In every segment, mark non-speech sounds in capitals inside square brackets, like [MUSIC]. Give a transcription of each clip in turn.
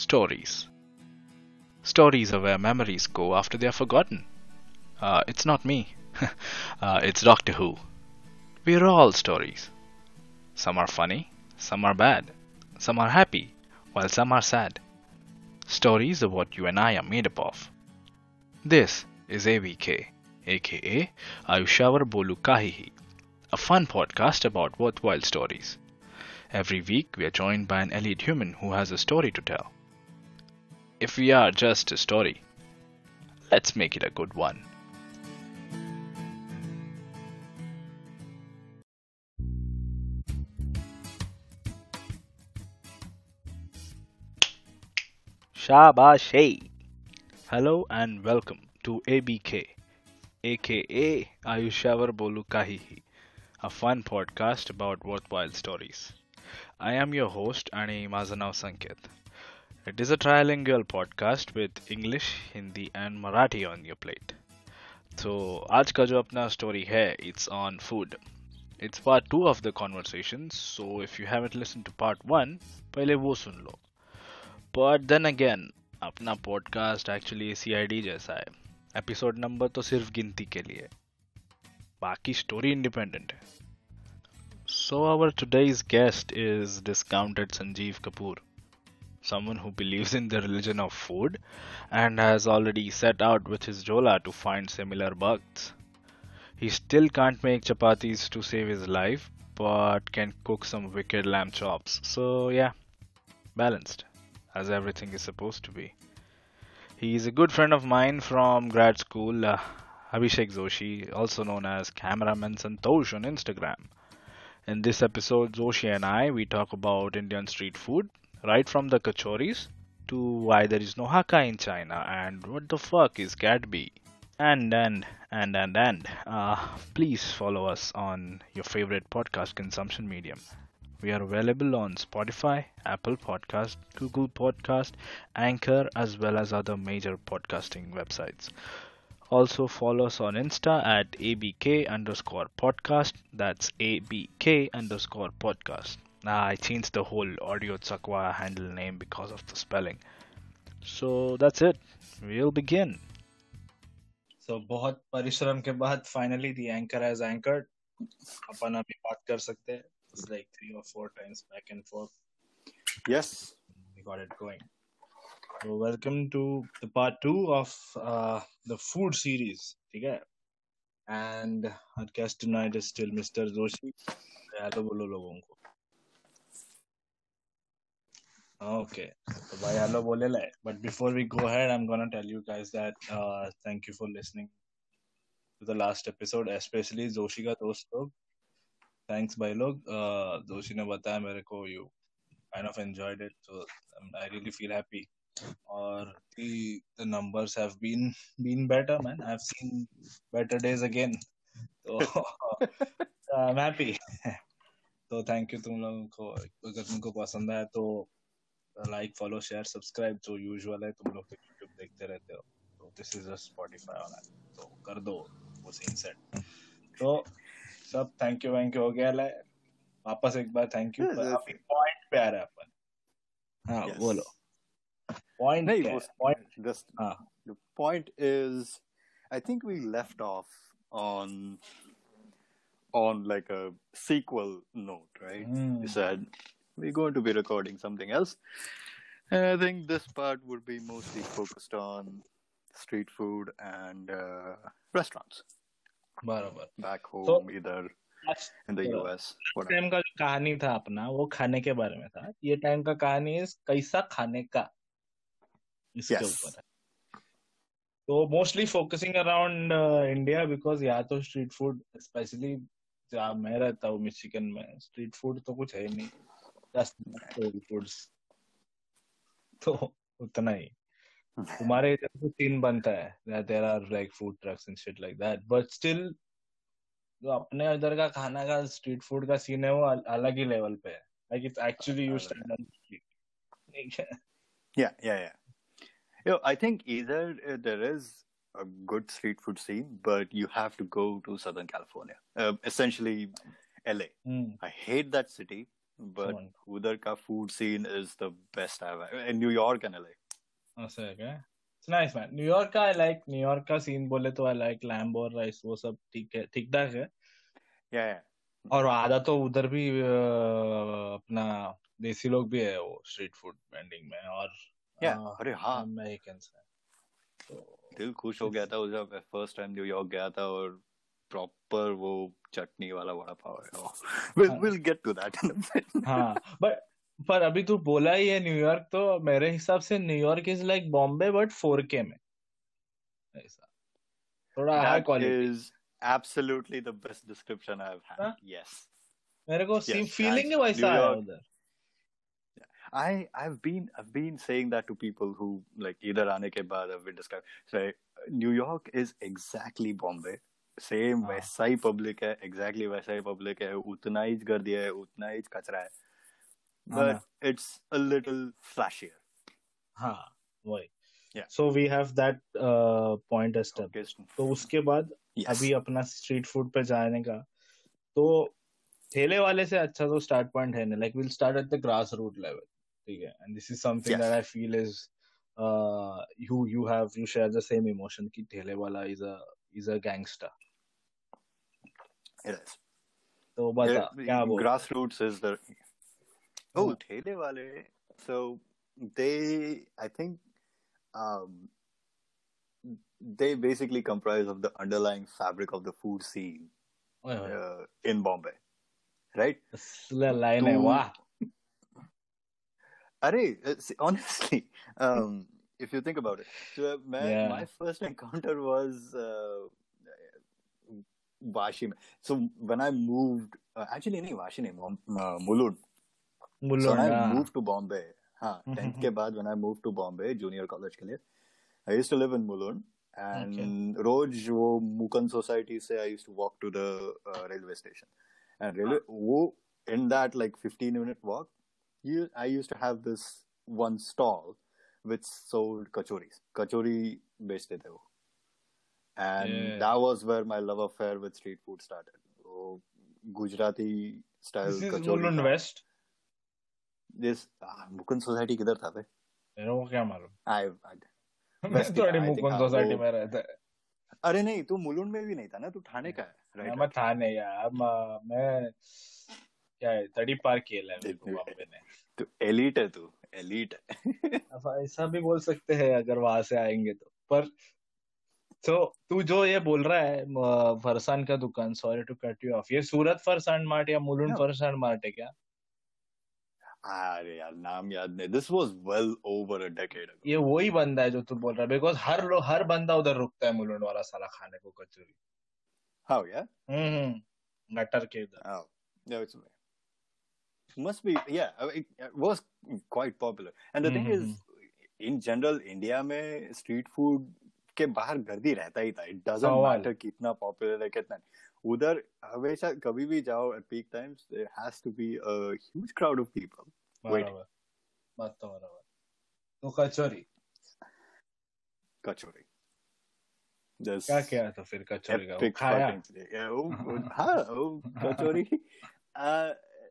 Stories. Stories are where memories go after they are forgotten. Uh, it's not me. [LAUGHS] uh, it's Doctor Who. We're all stories. Some are funny, some are bad, some are happy, while some are sad. Stories are what you and I are made up of. This is AVK, aka Ayushavar Bolu Kahihi, a fun podcast about worthwhile stories. Every week, we are joined by an elite human who has a story to tell. If we are just a story, let's make it a good one. Shabashi! Hello and welcome to ABK, aka Ayushavar Bolu Kahihi, a fun podcast about worthwhile stories. I am your host, Ani Mazanav Sanket. It is a trilingual podcast with English, Hindi, and Marathi on your plate. So, आज का जो अपना story है, it's on food. It's part two of the conversation, so if you haven't listened to part one, पहले वो सुन लो. But then again, अपना podcast actually CID जैसा है. एपिसोड नंबर तो सिर्फ गिनती के लिए बाकी स्टोरी इंडिपेंडेंट है So, our today's guest is discounted Sanjeev Kapoor, someone who believes in the religion of food and has already set out with his Jola to find similar bugs. He still can't make chapatis to save his life, but can cook some wicked lamb chops. So, yeah, balanced, as everything is supposed to be. He is a good friend of mine from grad school, uh, Abhishek Zoshi, also known as Cameraman Santosh on Instagram. In this episode, Zoshi and I we talk about Indian street food, right from the kachoris to why there is no Hakka in China and what the fuck is Gadbi. And and and and and uh, please follow us on your favorite podcast consumption medium. We are available on Spotify, Apple Podcast, Google Podcast, Anchor, as well as other major podcasting websites. Also follow us on Insta at abk underscore podcast. That's abk underscore podcast. Nah, I changed the whole audio Chakwa handle name because of the spelling. So that's it. We'll begin. So बहुत परिश्रम के बाद finally the anchor has anchored. अपन अभी बात कर सकते हैं. It's like three or four times back and forth. Yes. We got it going. So welcome to the part two of uh, the food series. ठीक है? And our guest tonight is still Mr. Joshi. Hello बोलो लोगों को. Okay. So hello बोले ले. But before we go ahead, I'm gonna tell you guys that uh, thank you for listening to the last episode, especially Joshi का दोस्त लोग. Thanks भाई लोग. Uh, जोशी ने बताया मेरे को you kind of enjoyed it, so um, I really feel happy. Or the the numbers have been been better, man. I've seen better days again. So I'm happy. तो थैंक यू तुम लोगों को अगर तुमको पसंद आया तो लाइक फॉलो शेयर सब्सक्राइब जो यूजुअल है तुम लोग तो यूट्यूब देखते रहते हो। तो this is just Spotify on तो कर दो वो सीन सेट तो सब थैंक यू थैंक यू हो गया है। वापस एक बार थैंक यू अभी पॉइंट पे आ रहा है अपन। हाँ. बोलो। पॉइंट नहीं पॉइंट just हाँ। the point is I think we left off on on like a sequel note, right? Hmm. You said we're going to be recording something else. And I think this part would be mostly focused on street food and uh, restaurants बराबर back home, So- either Last in the Yeah. US. Whatever. Time का जो कहानी था अपना वो खाने के बारे में था ये टाइम का कहानी है कैसा खाने का इसके Yes. ऊपर है तो mostly focusing around India because यहाँ तो स्ट्रीट फूड स्पेशली जहाँ मैं रहता हूँ मिशिगन में स्ट्रीट फूड तो कुछ है ही नहीं जस्ट फूड्स तो उतना ही तुम्हारे इधर तो सीन बनता है there are like food trucks and shit like that but still जो अपने इधर का खाना का स्ट्रीट फ़ूड का सीन है वो अल- अलग ही लेवल पे है like it's actually you stand on Yeah, yeah, yeah. You know, I think either uh, there is a good street food scene, but you have to go to Southern California, uh, essentially LA. I hate that city. But. उधर का food scene is the best I've in New York and LA. ऐसा है क्या it's nice man New York का I like New York का scene बोले तो like Lambo और राइस वो सब ठीक है ठीक ठाक है Yeah, yeah. और आधा तो उधर भी अपना देसी लोग भी है वो स्ट्रीट फ़ूड वेंडिंग में और Yeah, अरे हाँ अमेरिकन है तो दिल खुश हो गया था उस फ़र्स्ट टाइम न्यूयॉर्क गया था और प्रॉपर वो चटनी वाला वड़ा पाव है विल हाँ। Will get to that in a हाँ बट पर अभी तू बोला ही है न्यूयॉर्क तो मेरे हिसाब से New York is like Bombay but 4K में ऐसा थोड़ा high quality is absolutely the best description I've had. Huh? Yes. मेरे को Yes, फीलिंग ही वैसा उधर I I've been I've been saying that to people who like इधर आने के बाद have been described. So New York is exactly Bombay. Same हाँ. वैसा ही पब्लिक है exactly वैसा ही पब्लिक है उतना ही गर्दी है उतना ही कचरा है but ना? it's a little हाँ वही. So we have that point Okay. तो उसके बाद Yes. अभी अपना स्ट्रीट फ़ूड पे जाने का तो ठेले वाले से अच्छा तो स्टार्ट पॉइंट है ना like will start at the grass root level ठीक है and this is something that I feel is you you have you share the same emotion कि ठेले वाला is a is a gangster It is. So what the grassroots is the oh thele wale. So they, I think, um, they basically comprise of the underlying fabric of the food scene oh, yeah. uh, in Bombay, right? To, Array, uh, honestly, um, if you think about it, so my, yeah. my first encounter was uh, Vashi mein. so when I moved uh, actually नहीं वाशी नहीं Mum- uh, Mulund So मुल्लो when I ना moved to Bombay, हाँ, tenth के बाद when I moved to Bombay junior college के लिए, I used to live in Mulund and रोज वो मुकन society से I used to walk to the uh, railway station and railway वो in that like 15 minute walk, you I used to have this one stall which sold kachoris. Kachori बेचते थे वो. And Yeah. that was where my love affair with street food started. वो Gujarati style this is kachori Mulund This ah, Mukund society किधर था बे? मेरे को क्या मालूम? I, I, [LAUGHS] मैं West थोड़ी मुकुंद हाँ, सोसाइटी में रहता है। अरे नहीं तू मुलुंड में भी नहीं था ना? तू ठाणे का है राइट मैं था यार मैं क्या है तड़ी पार किया है बॉम्बे ने तू एलिट है तू एलिट ऐसा भी बोल सकते हैं अगर वहाँ से आएँगे तो। पर तो तू जो ये बोल रहा है फरसान का दुकान sorry to cut you off ये सूरत फरसान मार्ट या मुलुंड फरसान मार्ट है क्या? अरे यार नाम याद नहीं this was well over a decade ये वही बंदा है जो तू बोल रहा है बिकॉज़ हर लो हर बंदा उधर रुकता है मुलुंड वाला साला खाने को कचौरी। हाउ या हम्म हम्म गटर के इधर no, it's must be yeah. I mean, It was quite popular, and the thing is, in general, India में street food के बाहर गर्दी रहता ही था. It doesn't सवाल. matter कितना popular है कितना. उधर हमेशा कभी भी जाओ at peak times, there has to be a huge crowd of people. Wait. बराबर बात तो बराबर तो कचौरी Kachori. There's क्या किया तो फिर कचौरी का वो खाया oh, oh, हाँ, oh, kachori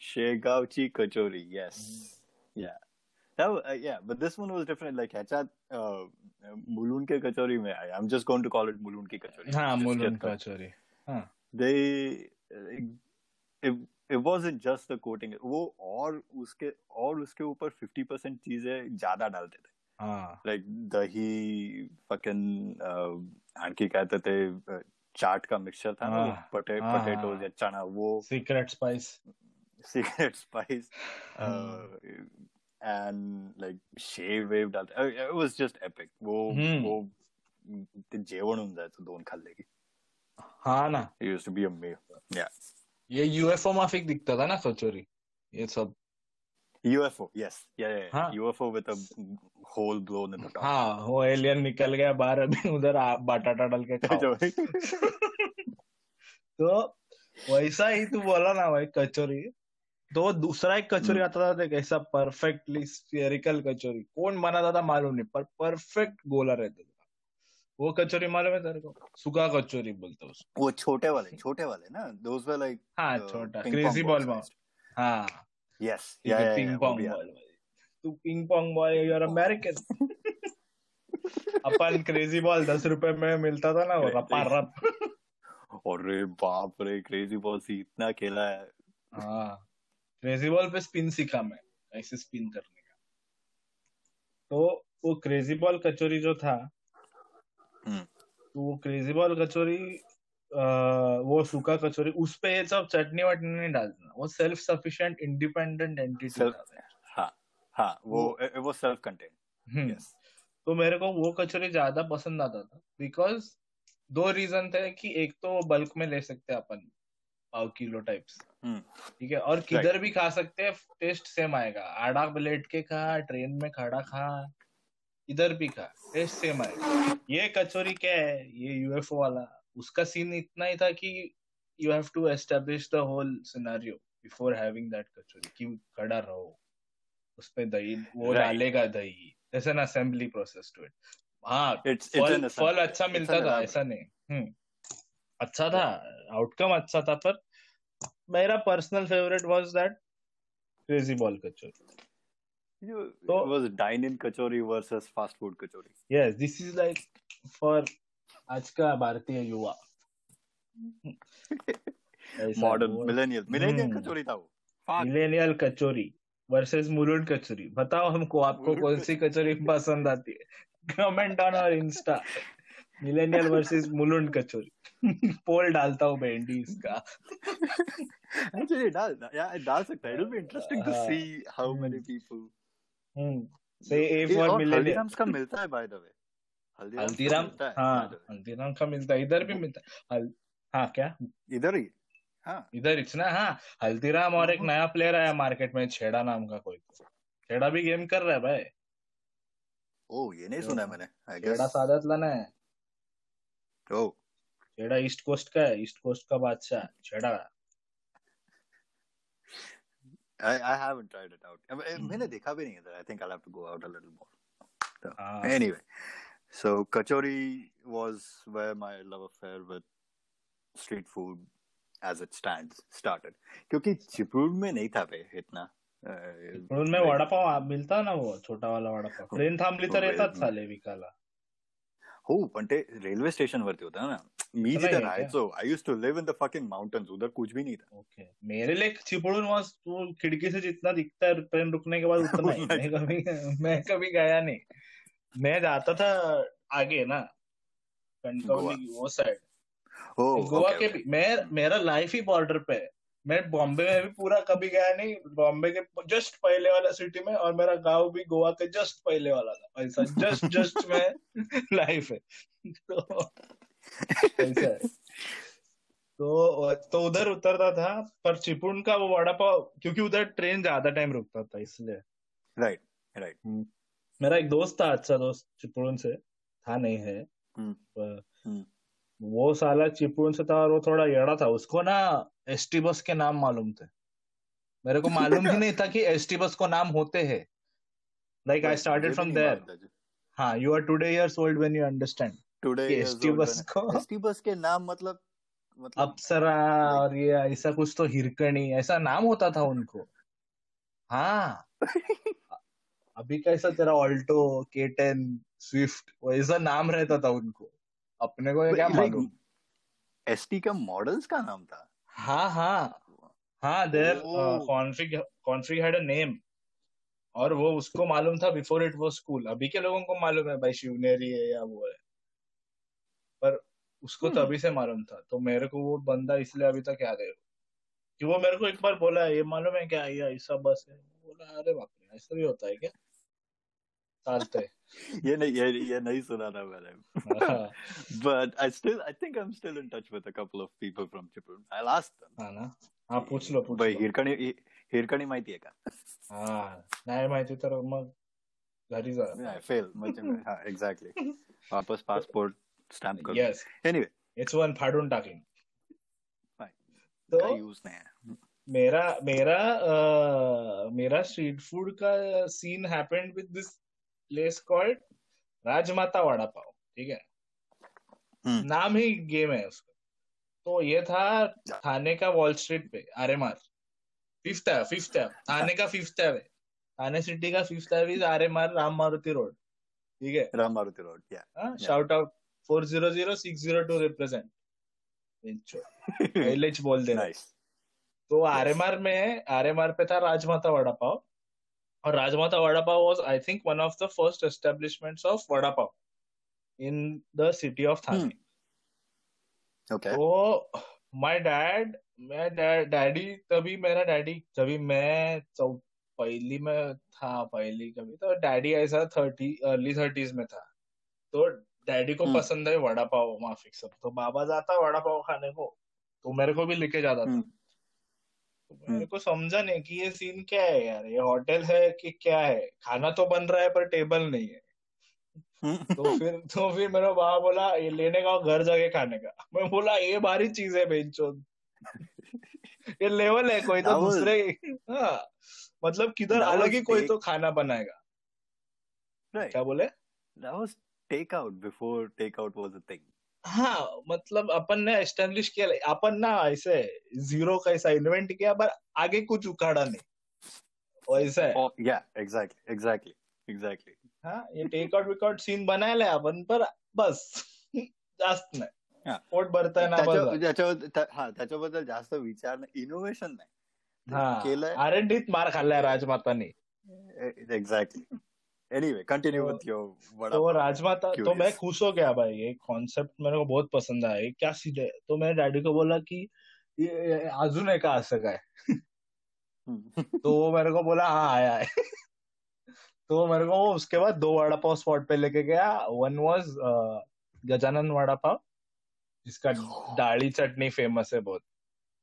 शेगावची kachori yes yeah that was, uh, yeah but this one was different like ह्याच्यात uh, मुलुंड के कचोरी में I, I'm just going to call it की कचोरी हाँ Just Mulund get the- they uh, it, it wasn't just the coating वो और उसके और उसके ऊपर 50% चीज़ें ज़्यादा डालते थे हाँ like दही fucking uh, आणखी कहते थे uh, चाट का मिक्सचर था ना हाँ, पटे हाँ, पोटैटोज हाँ। या चना वो सीक्रेट स्पाइस secret spice हाँ। uh, and like shave wave डालते uh, it was just epic वो हम्म। वो ते जेवण होऊन जायचं दोन खाल्ले की हाँ ना it used to be a meal yeah ये यूएफओ माफिक दिखता था ना कचोरी ये सब UFO, yes, yeah, yeah, yeah. हाँ UFO with a hole blown in the top. हाँ वो एलियन निकल गया बाहर अभी उधर बटाटा डाल के खाओ तो वैसा ही तू बोला ना भाई कचोरी तो दूसरा एक कचोरी हम्म, आता था देख ऐसा परफेक्टली स्फेरिकल कचोरी। कौन बनाता था मालूम नहीं पर परफेक्ट गोला रहता था। वो कचोरी मालूम है तेरे को? सुखा कचोरी बोलते उसको। वो छोटे वाले छोटे वाले ना? Those were like हाँ uh, छोटा क्रेजी बॉल sized. हाँ। Yeah, पिंग पोंग बॉल तू ping pong boy your American upon crazy ball दस रुपए में मिलता था ना वो रपा रप। अरे बाप रे क्रेजी बॉल ही इतना खेला है। हाँ। क्रेजी बॉल पे स्पिन सीखा मैं ऐसे स्पिन करने का। तो वो क्रेजी बॉल कचोरी जो था हम्म, तो वो क्रेजी बॉल कचोरी आ, वो सूखा कचोरी उस पे ये सब चटनी वटनी नहीं डालना। वो सेल्फ सफिशिएंट इंडिपेंडेंट एंटिटी था हाँ हाँ वो वो सेल्फ कंटेंट हम्म। यस तो मेरे को वो कचोरी ज़्यादा पसंद आता था बिकॉज़ दो रीजन थे कि एक तो बल्क में ले सकते अपन पाव किलो टाइप्स ठीक है और किधर भी खा सकते हैं टेस्ट सेम आएगा। आड़ा लेट के खा ट्रेन में खड़ा खा इधर भी खा टेस्ट सेम आएगा। ये कचोरी क्या है? ये यूएफओ वाला। उसका सीन इतना ही था कि you have to establish the whole scenario before having that kachori कि खड़ा रहो। उस पे दही वो डालेगा दही। There's an assembly process to it हाँ फल अच्छा मिलता था ऐसा नहीं। हम्म। अच्छा था। आउटकम अच्छा था पर मेरा personal favourite was that crazy ball kachori. You तो it was dine in kachori versus fast food kachori yes this is like for आज का भारतीय युवा। [LAUGHS] मॉडर्न मिलेनियल हम्म। kachori था वो। Millennial kachori versus Mulund kachori. बताओ हमको आपको कौन सी कचोरी कचोरी। पसंद आती है। कमेंट ऑन और Insta millennial versus Mulund kachori. Poll डालता हूँ मैं इंडीज का। Actually डाल yeah डाल सकता है। It'll be interesting to हाँ। see how many hmm. People हम्म से ए फॉर मिलेनियल हल्दीराम्स का मिलता है by the way हल्दीराम्स का हल्दीराम हाँ। हल्दीराम का मिलता है। इधर भी मिलता है। हल हाँ क्या? इधर ही। हाँ। इधर इतना हाँ। हल्दीराम और एक हाँ नया प्लेयर आया मार्केट में छेड़ा नाम का कोई। छेड़ा भी गेम कर रहा है भाई। ओ ये नहीं सुना मैंने छेड़ा सादत लाना है। ओ। छेड़ा ईस्ट कोस्ट का है ईस्ट कोस्ट का बादशाह छेड़ा। I I haven't tried it out मैंने हम्म। देखा भी नहीं है I think I have to go out a little more anyway so kachori was where my love affair with street food as it stands started क्योंकि चिपरूल में नहीं था वे इतना चिपरूल वड़ा पाव मिलता ना वो छोटा वाला वड़ा पाव। ट्रेन थाम लेता रहता था लेवी हो पण ते रेल्वे स्टेशन वरती होता ना। मी जिथे? राहायचो I use to live in the fucking mountains उधर कुछ भी नहीं था। ओके। मेरे लिए चिपळूण वॉज़ वो खिड़की से जितना दिखता है ट्रेन रुकने के बाद [LAUGHS] उतना ही। मैं कभी मैं कभी गया नहीं। मैं जाता था आगे ना कणकवली वो साइड हो गोवा के मैं मेरा लाइफ ही बॉर्डर पे है। मैं बॉम्बे में भी पूरा कभी गया नहीं बॉम्बे के जस्ट पहले वाला सिटी में और मेरा गाँव भी गोवा के जस्ट पहले वाला था। ऐसा जस्ट जस्ट में लाइफ है। तो ऐसा है। तो तो उधर उतरता था पर चिपळूण का वो वड़ा पाव क्योंकि उधर ट्रेन ज़्यादा टाइम रुकता था इसलिए। राइट राइट मेरा एक दोस्त था अच्छा दोस्त चिपळूण से था नहीं है। हम्म, पर हम्म. वो साला चिपळूण से था और वो थोड़ा येड़ा था उसको ना एसटी बस के नाम मालूम थे। मेरे को मालूम ही [LAUGHS] नहीं था कि एसटी बस को नाम होते हैं। Like I started from there हाँ you are today years old when you understand today ST bus को एसटी बस के नाम मतलब मतलब अप्सरा और ये ऐसा कुछ तो हिरकणी ऐसा नाम होता था उनको। हाँ। [LAUGHS] अभी कैसा तेरा ऑल्टो के टेन स्विफ्ट वैसा नाम रहता था उनको। अपने को क्या मालूम? एसटी का मॉडल्स का नाम था? हाँ हाँ। हाँ there. Config config had a name और वो उसको मालूम था बिफोर इट वाज स्कूल अभी के लोगों को मालूम है भाई शिवनेरी है या वो है। पर उसको Hmm. तभी से मालूम था। तो मेरे को वो बंदा इसलिए अभी तक याद है। कि वो मेरे को एक बार बोला ये मालूम है क्या? ये ऐसा बस है? बोला अरे बाप रे ऐसा भी होता है क्या? चालते ये नहीं ये ये नहीं सुना था मैंने हाँ but I still I think I'm still in touch with a couple of people from Chipur. I'll ask them. हाँ ना हाँ पूछ लो पूछ भाई लो हिरकणी हिरकणी माहितीये का हा नाही माहिती तर मग घरी जा फेल म्हणजे हा एक्झॅक्टली वापस पासपोर्ट स्टॅम्प कर येस एनिवे एच वन फाडून टाकेन Fine. तो काही यूज़ नाही मेरा मेरा अ, मेरा स्ट्रीट फ़ूड का scene happened with this place called Rajmata vada pav ठीक है? हम्म। नाम ही गेम है उसका। तो ये था थाने का वॉल स्ट्रीट पे आरे मार फिफ्थ है फिफ्थ है थाने का फिफ्थ है थाने सिटी का फिफ्थ है आरे मार राम मारुति रोड ठीक है? राम मारुति रोड या shout out four zero zero six zero two represent पहले ही बोल देना। नाइस तो आरएमआर में आर आरएमआर पे था राजमाता वड़ा पाव। और Rajmata vada pav was I think one of the first establishments of vada pav in the city of तो माय डैड मैं डैडी तभी मेरा डैडी जब मैं पहली में था पहली कभी तो डैडी ऐसा थर्टी अर्ली थर्टीज में था। तो डैडी को हम्म। पसंद है वड़ा पाव माफिक सब। तो बाबा जाता वड़ा पाव खाने को तो मेरे को भी लेके जाता था। तो मेरे को समझा नहीं कि ये सीन क्या है यार? ये होटल है कि क्या है? खाना तो बन रहा है पर टेबल नहीं है। तो फिर तो फिर मेरा बाबा बोला ये लेने का घर जाके खाने का। [LAUGHS] मैं बोला ये भारी चीज़ है बेंचोद ये लेवल है कोई तो दूसरे हाँ। मतलब किधर अलग ही कोई तो खाना बनाएगा। Right. क्या बोले? That was takeout before takeout was a thing. हाँ मतलब अपन ने एस्टेब्लिश किया अपन ना ऐसे ज़ीरो का ऐसा इन्वेंट किया पर आगे कुछ उखाड़ा नहीं। वैसा है। Yeah, exactly, exactly, exactly. हाँ ये टेक आउट विकआउट सीन बनायला आपण पर बस जास्त हा. नाही पोट भरताय ना बस। त्याच्याबद्दल हा त्याच्याबद्दल जास्त विचार नाही इनोव्हेशन नाही. हा केलंय. आर डीत मार खाल्लाय राजमाताने। एक्झॅक्टली एनीवे कंटिन्यू तो- विथ योर तो वडा राजमाता तो मैं खुश हो गया भाई ये कॉन्सेप्ट मेरे को बहुत पसंद आया क्या सीन है? तो मैंने डैडी को बोला कि ये- ये अजून आहे का असं काय तो वो मेरे को बोला हाँ आया है। तो मेरे को उसके बाद दो वड़ा पाव स्पॉट पे लेके गया। वन वाज गजानन वड़ा पाव जिसका दाढ़ी चटनी फ़ेमस है बहुत।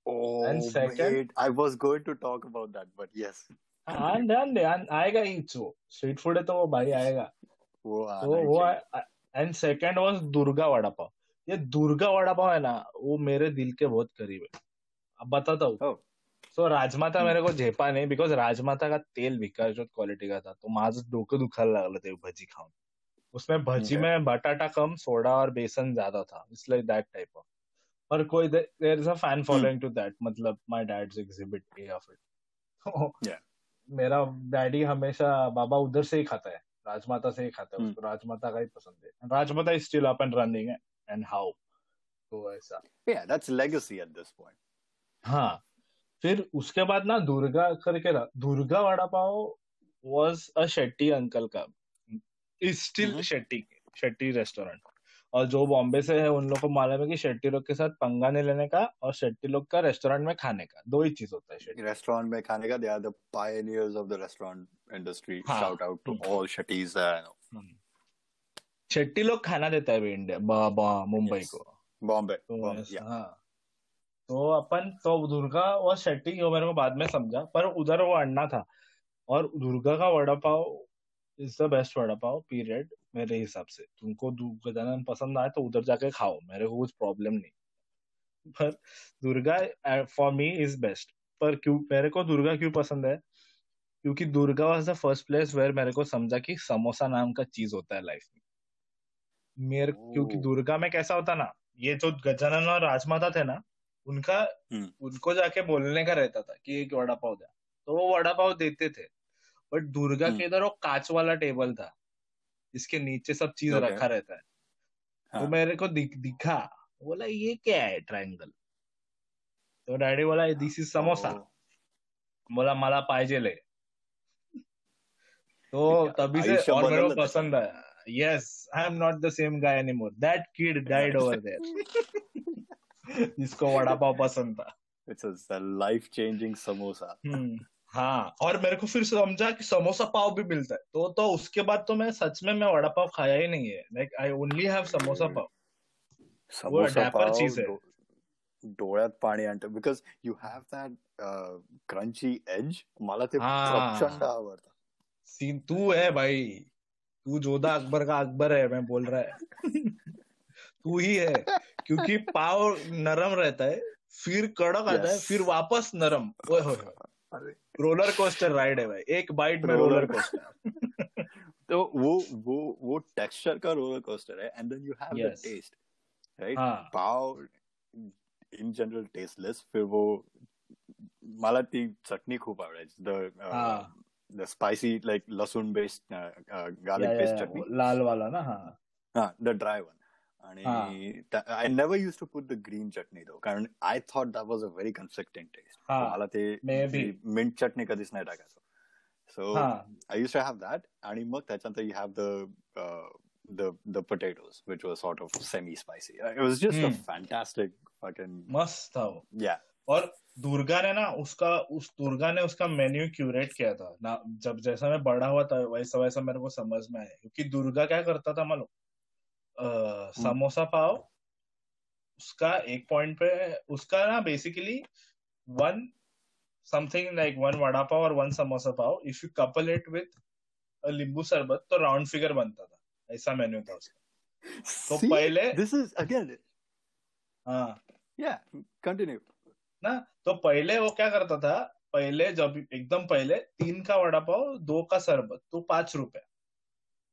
Oh, And second- wait, I was going to talk about that, but yes. हाँ ध्यान दे आन- आएगा ही वो स्ट्रीट फ़ूड है तो वो भाई आएगा। वो तो वो and second was Durga vada pav ये दुर्गा वड़ा पाव है ना वो मेरे दिल के बहुत करीब है। अब बताता हूँ। Oh. सो राजमाता मेरे को झेपा नाही बिकॉज़ राजमाता का तेल विकासजोत क्वालिटी का था तो माझं डोकं दुखायला लागलं ते भजी खाऊन। उसमें भजी. में बटाटा कम सोडा और बेसन ज़्यादा था it's like that type of पर कोई there is a fan following to that मतलब my dad's exhibit A of it. मेरा डैडी हमेशा बाबा उधर से ही खाता है राजमाता से ही खाता है Hmm. उसको राजमाता का ही पसंद है Rajmata is still up and running and how तो ऐसा Yeah, that's legacy at this point. हाँ फिर उसके बाद ना दुर्गा करके Durga vada pav was a Shetty uncle का is still Mhm. Shetty Shetty restaurant और जो बॉम्बे से है उन लोग को मालूम है कि शेट्टी लोग के साथ पंगा नहीं लेने का और शेट्टी लोग का रेस्टोरेंट में खाने का दो ही चीज़ होता है शेट्टी Restaurant में खाने का, pioneers of the restaurant industry. हाँ. Shout out to Hmm. all Shattis. Uh, Shetty लोग खाना देता है इंडिया मुंबई Yes. को बॉम्बे तो yeah. हाँ तो अपन तो दुर्गा और शेट्टी वो मेरे को बाद में समझा पर उधर वो अंडा था और दुर्गा का vada pav is the best vada pav period मेरे हिसाब से। तुमको गजानन पसंद आए तो उधर जाके खाओ मेरे को कुछ प्रॉब्लम नहीं। पर Durga for me is best पर क्यों मेरे को दुर्गा क्यों पसंद है? क्योंकि Durga was the first place where मेरे को समझा कि समोसा नाम का चीज़ होता है लाइफ में। मेरे क्योंकि दुर्गा में कैसा होता ना ये जो गजानन और राजमाता थे ना उनका हम्म। उनको जाके बोलने का रहता था कि एक वड़ा पाव दे। तो वो वड़ा पाव देते थे। बट दुर्गा हम्म। के इधर वो कांच वाला टेबल था। जिसके नीचे सब चीज़ Okay. रखा रहता है। तो हाँ. मेरे को दिख, दिखा। बोला ये क्या है ट्रायंगल तो डैडी बोला दिस इज़ समोसा. बोला मला पाहिजे ले. तो तभी से और मेरे को पसंद आया। Yes I am not the same guy anymore that kid died over there जिसको वड़ा पाव पसंद था। It's a, a life-changing samosa. हाँ और मेरे को फिर समझा कि समोसा पाव भी मिलता है। तो तो उसके बाद तो मैं सच में मैं वड़ा पाव खाया ही नहीं है। Like I only have samosa pav. Samosa dapper pav, cheese है। डोळ्यात पाणी आणतं। Because you have that crunchy edge मला ते हाँ. प्रचंड आवडतं. सीन तू है भाई। तू जोधा अकबर का अकबर है मैं बोल रहा है। [LAUGHS] तू ही है। क्योंकि पाव नरम रहता है फिर कड़क आता है फिर वापस नरम। ओए होए। अरे रोलर कोस्टर राइड है भाई। एक बाइट में रोलर कोस्टर [LAUGHS] तो वो वो वो टेक्सचर का रोलर कोस्टर है and then you have the taste right pav in general tasteless फिर वो मला ती चटणी खूप आवडायची द द स्पाइसी लाइक लसूण बेस्ड गार्लिक बेस्ड या, चटणी लाल वाला ना हाँ। हा द ड्राय वन आणि I never use to put the green chutney though कारण I thought that was a very consistent taste मला ते. मिंट चटणी कधीच नाही टाकायचो. सो हाँ. I used to have that, आणि मग त्याच्यानंतर you have the uh, the the potatoes, which was sort of semi-spicy. Uh, It was just a Hmm. fantastic fucking था वो yeah. और दुर्गा ने ना उसका उस दुर्गा ने उसका मेन्यू क्यूरेट किया था. ना जब जैसा मैं बड़ा हुआ था वैसा वैसा मेरे को समझ में आया. क्योंकि दुर्गा क्या करता था मालूम? समोसा पाव उसका एक पॉइंट पे उसका ना basically one something like one vada pav और one samosa pav if you couple it with nimbu sharbat तो राउंड फिगर बनता था ऐसा मेन्यू था उसका तो See, पहले दिस इज़ अगेन हाँ yeah. Continue. ना तो पहले वो क्या करता था पहले जब एकदम पहले तीन का वड़ा पाव दो का शरबत तो पाँच रुपया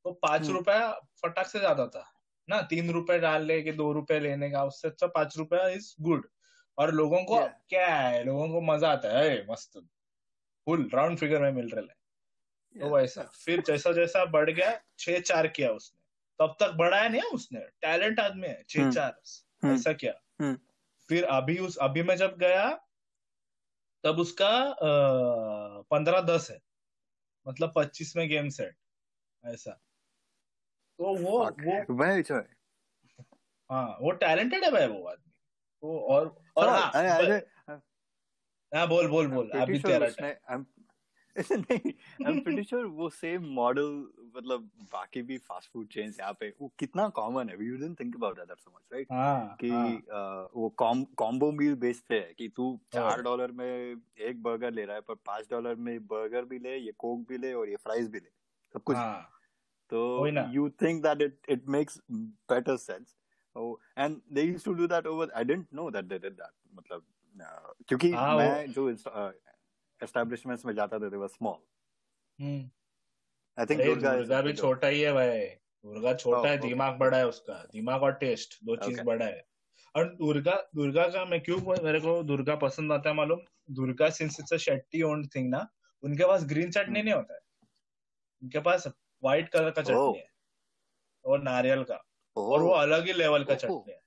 तो पाँच हम्म। रुपया फटाक से ज़्यादा था ना तीन रुपए डाल ले के दो रुपए लेने का उससे अच्छा पाँच रुपया इज़ गुड और लोगों को Yeah. क्या है लोगों को मज़ा आता है मस्त फुल राउंड फिगर में मिल रहे तो Yeah. वैसा फिर जैसा जैसा बढ़ गया छह चार किया उसने तब तक बढ़ाया नहीं उसने टैलेंट आदमी है छह हम्म। चार हम्म। ऐसा किया हम्म। फिर अभी उस अभी मैं जब गया तब उसका पंद्रह दस है मतलब पच्चीस में गेम सेट ऐसा तो वो. वो Very true. हाँ वो टैलेंटेड है भाई वो आदमी। वो और और हाँ, हाँ अरे, अरे, हाँ बोल बोल बोल अभी तेरा [LAUGHS] नहीं I'm [LAUGHS] pretty sure वो सेम मॉडल मतलब बाकी भी फास्ट फ़ूड चेन्स यहाँ पे वो कितना कॉमन है? You didn't think about that so much right हाँ कि हाँ। वो कॉम्बो मील बेचते हैं कि तू चार हाँ। डॉलर में एक बर्गर ले रहा है पर पाँच डॉलर में बर्गर भी ले ये कोक भी ले और ये फ्राइज भी ले सब कुछ। हाँ तो ना। You think that it it makes better sense and they used to do that over I didn't know that they did that मतलब अ, क्योंकि हाँ, मैं जो एस्टेब्लिशमेंट्स में जाता था they were small I think Durga भी छोटा ही है भाई। दुर्गा छोटा Oh, है okay. दिमाग बड़ा है उसका। दिमाग और टेस्ट दो चीज़. बड़ा है। और दुर्गा दुर्गा का मैं क्यों मेरे को दुर्गा पसंद आता है मालूम? Durga since it's a Shetty owned thing ना उनके पास ग्रीन चटनी हम्म। नहीं होता है। उनके पास व्हाइट कलर का. चटनी है और नारियल का। और वो अलग ही लेवल का चटनी है।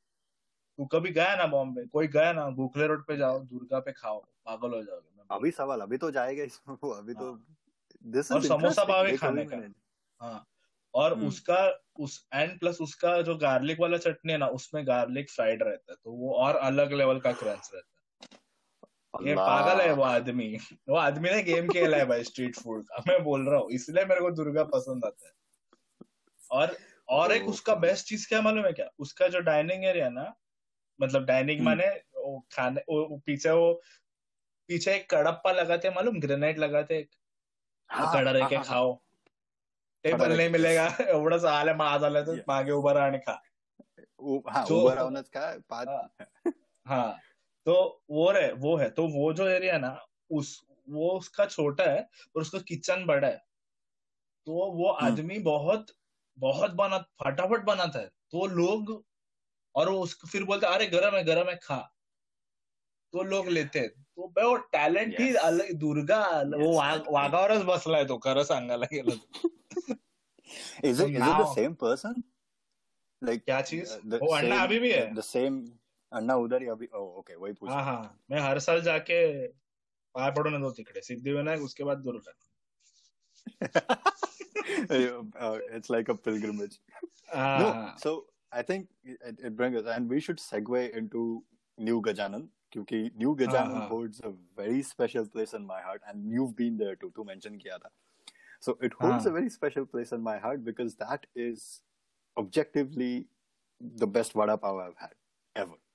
तू कभी गया ना बॉम्बे? कोई गया ना? गोखले रोड पे जाओ दुर्गा पे खाओ। पागल हो जाओगे। अभी सवाल अभी तो जाएगा इसमें [LAUGHS] अभी तो हाँ। दिस और समोसा पाव खाने का। हाँ। और हम्म। उसका उस एंड प्लस उसका जो गार्लिक वाला चटनी है ना उसमें गार्लिक फ्राइड रहता है। तो वो और अलग लेवल का क्रंच रहता है। ये पागल है वो आदमी। वो आदमी ने गेम खेला है भाई स्ट्रीट फ़ूड का। मैं बोल रहा हूँ इसलिए मेरे को दुर्गा पसंद आता है। और और एक उसका बेस्ट चीज़ क्या मालूम है क्या? उसका जो डाइनिंग एरिया ना मतलब डाइनिंग हम्म। माने वो खाने वो पीछे वो पीछे एक कड़प्पा लगाते हैं मालूम? ग्रेनाइट लगाते हैं। हाँ, कड़ा [LAUGHS] रह के खाओ। टेबल नहीं. मिलेगा। एवढं आलं माझ आलं तर. मागे उभं राहा आणि खा हाँ उबर राहूनच काय पाच हाँ. हाँ तो वो रे वो है तो वो जो एरिया ना उस वो उसका छोटा है और उसका किचन बड़ा है तो वो हम्म। आदमी बहुत बहुत बना फटाफट बनाता है तो लोग और वो उसको फिर बोलते अरे गरम है गरम है खा तो लोग लेते हैं तो बे वो टॅलेंट ही Yes. अलग दुर्गा वो Yes. वाघ वाघावरच बसलाय तो खरं सांगायला गेलं तर. [LAUGHS] Is it [LAUGHS] is it the now- same person? Like क्या चीज़ uh, अभी भी है The same अण्णा उधर अभी ओ, ओके वही पूछ हाँ हाँ मैं हर साल जाके पाए पड़ो ना दो तिकड़े सिद्धि बनाए उसके बाद ज़रूर it's like a pilgrimage so I think it bring and we should segue into new Gajanan क्योंकि new Gajanan holds a very special place in my heart and you have been there to to mention किया था। So it holds a very special place in my heart because that is objectively the best vada pav I have had ever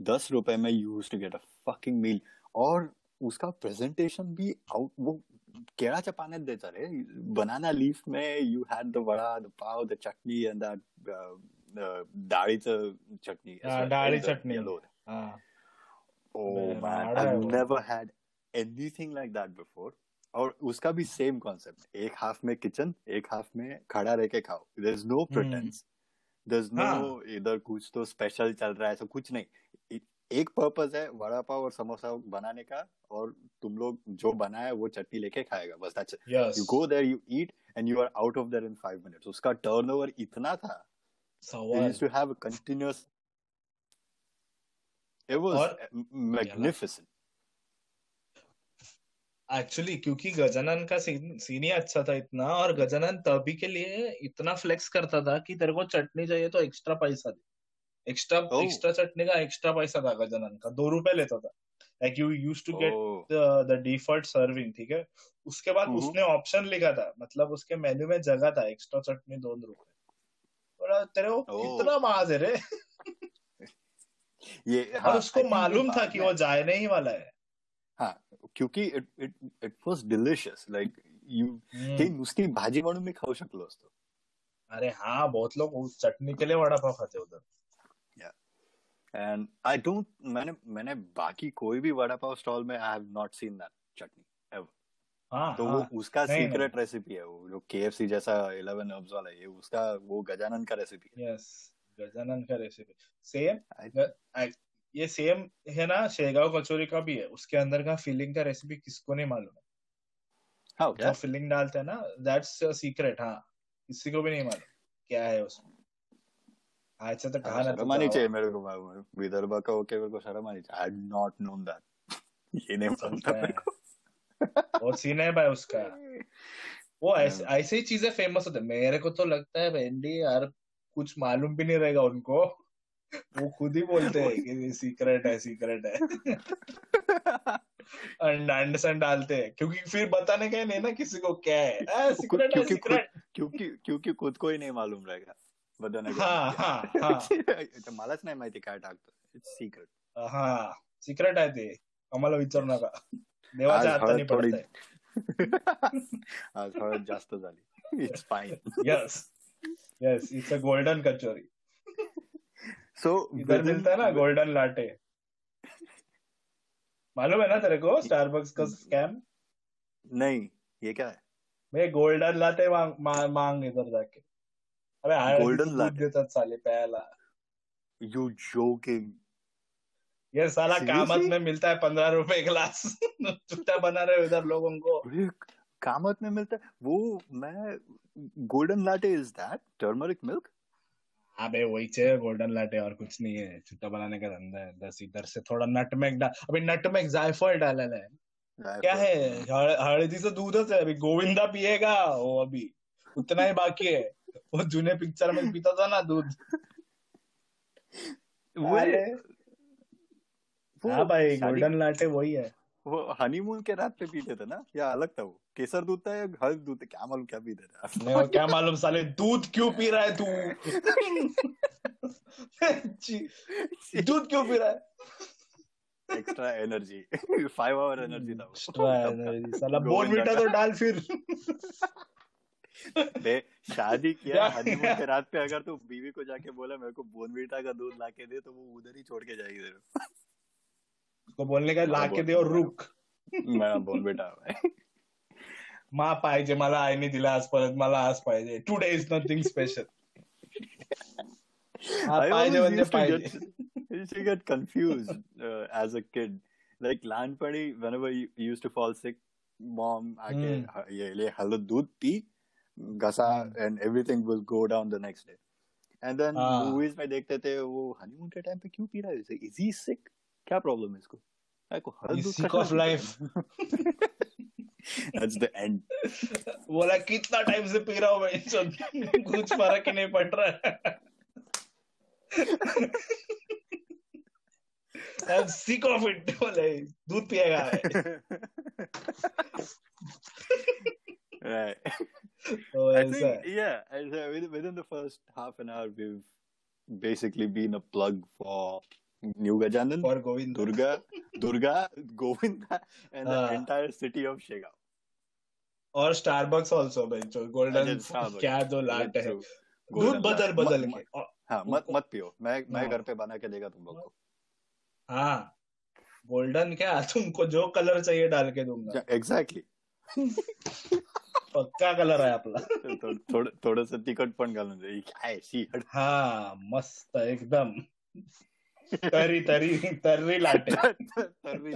दस रुपए में use to get a fucking meal और उसका presentation भी out वो केड़ा चपाने देता रे बनाना लीफ में you had the vada the pav the chutney and that डाळीचं चटनी डाळी चटनी. Oh man, I've never had anything like that before. और उसका भी सेम कॉन्सेप्ट एक हाफ़ में किचन एक हाफ़ में खड़ा रह के खाओ. There is no pretence is no हाँ। इधर कुछ तो स्पेशल चल रहा है ऐसा कुछ नहीं। एक पर्पज है वड़ा पाव और समोसा बनाने का और तुम लोग जो बनाया वो चटनी लेके खाएगा बस that's it you go there you eat and you are out of there in five minutes उसका टर्नओवर इतना था। सवाल। used to have a continuous it was और- magnificent एक्चुअली क्योंकि गजानन का सीन सीन ही अच्छा था इतना और गजानन तभी के लिए इतना फ्लेक्स करता था कि तेरे को चटनी चाहिए तो एक्स्ट्रा पैसा दे। एक्स्ट्रा. एक्स्ट्रा चटनी का एक्स्ट्रा पैसा था गजानन का। दो रुपए लेता था। Like you use to get the default serving ठीक है? उसके बाद हम्म। उसने ऑप्शन लिखा था। मतलब उसके मेन्यू में जगह था एक्स्ट्रा चटनी दो रुपए। तेरे को. कितना माज है रे ये और हाँ, उसको मालूम था कि वो जाने ही वाला है। हाँ क्योंकि it it it was delicious like you. नुसती भाजी म्हणून मी खाऊ शकलो असतो. अरे हाँ बहुत लोग उस चटनी के लिए वड़ा पाव खाते उधर एंड आई डोंट मैंने मैंने बाकी कोई भी वड़ा पाव स्टॉल में I have not seen that chutney ever हाँ तो हाँ। वो उसका सीक्रेट रेसिपी है वो जो केएफसी जैसा 11 हर्ब्स वाला ये उसका वो गजानन का रेसिपी है। यस गजानन का रेसिपी सेम ये सेम है ना शेगाव कचौरी का भी है। उसके अंदर का फिलिंग का रेसिपी किसको नहीं मालूम है। हाउ जो फिलिंग डालते हैं ना दैट्स सीक्रेट हाँ। किसी को भी नहीं मालूम क्या है उसमें। से तो कहा ना शर्म आनी चाहिए मेरे को विदर्भ का होके मेरे को शर्म आनी चाहिए। आई नॉट नोन दैट ये नहीं मालूम मेरे को। बहुत सीन है भाई उसका। वो [LAUGHS] ऐसे ऐसे ही चीज़ें फ़ेमस होते मेरे को तो लगता है भेंडी यार कुछ मालूम भी नहीं रहेगा उनको। वो खुद ही बोलते हैं कि सीक्रेट है सीक्रेट है। [LAUGHS] डालते हैं। क्योंकि फिर बताने का नहीं ना किसी को क्या है। सीक्रेट है सीक्रेट क्योंकि क्योंकि खुद को ही नहीं मालूम रहेगा। बदन हाँ, हाँ, हाँ. [LAUGHS] मलाच नाही माहिती काय टाकतो इट्स सिक्रेट हा सिक्रेट आहे ते। आम्हाला विचारू नका देवाच्या हाताने थोडी- आज हळद जास्त झाली. It's fine yes yes it's a golden kachori. So इधर मिलता है ना गोल्डन लाटे मालूम है ना तेरे को? [LAUGHS] स्टारबक्स का स्कैम नहीं ये क्या है? मैं गोल्डन लाटे मांग मा, मांग इधर जाके। अबे दूध latte? देतात साले प्यायला यू जोकिंग ये साला कामत में मिलता है पंद्रह रुपए गिलास चुट्टा [LAUGHS] बना रहे इधर लोगों को कामत में मिलता है? वो मैं golden latte is that turmeric milk अबे वही चाहिए गोल्डन लाटे और कुछ नहीं है। चुट्टा बनाने का धंधा है। बस इधर से थोड़ा नटमेग डाल अभी नटमेग जायफल डालेला है। क्या है? हळ- हळदीचं दूधच है अभी गोविंदा पिएगा वो अभी। उतना ही बाकी है। वो जूने पिक्चर में पीता था ना दूध। [LAUGHS] वो हाँ भाई गोल्डन लाटे वही है। वो हनीमून के रात पे पीते थे ना? या अलग था वो? केसर दूध था या हल्द दूध क्या मालूम क्या पीते थे मैं वो क्या मालूम साले दूध क्यों पी रहा है तू? [LAUGHS] दूध क्यों पी रहा है? Extra energy five hour energy था एक्स्ट्रा एनर्जी साला बोर्नविटा का। तो डाल फिर। बे शादी किया हनीमून के रात पे अगर तू बीवी को जाके बोला मेरे को बोनवीटा का दूध लाके दे तो वो उधर ही छोड़ के जाएगी तेरे को। उसको बोलने का ला के दे और रुक। मला बोनवीटा हवाय मा पाहिजे मला आईने दिला आज परत मला आज पाहिजे टुडे इज़ नथिंग स्पेशल पाहिजे म्हणजे पाहिजे confused uh, as a kid. Like लहानपणी whenever you, you used to fall sick, mom आके हम्म. "ह- ये ले हल्द दूध पी घसा हम्म. everything will go down the next day. And then हाँ. movies में देखते थे वो हनीमून के टाइम पे क्यों पी रहा है इज़ ही सिक क्या प्रॉब्लम है इसको काय को हर That's the end. बोला कितना टाइम से पी रहा हूँ मैं जो कुछ फर्क ही नहीं पड़ रहा है I'm sick of it बोले दूध पिएगा right. तो I ऐसा think, है yeah, and, uh, within, within the first half an hour, we've basically been a plug for New Gajanan, for Govind Durga, Durga, Govinda, and the हाँ. entire city of. और Starbucks also जो golden Starbucks. क्या दो लाट है। दूध Golden बदल. बदल के। हाँ मत मत पियो। मैं मैं हाँ. घर पे बना के देगा तुम लोग को। हाँ। गोल्डन क्या? [LAUGHS] तुमको जो कलर चाहिए डाल के दूँगा। एक्झॅक्टली [LAUGHS] पक्का कलर आहे आपला। थोडं थोडस तिखट पण घालून दे। ही काय शिहड हा मस्त एकदम। तरी तरी तर्री लाटे. तर्री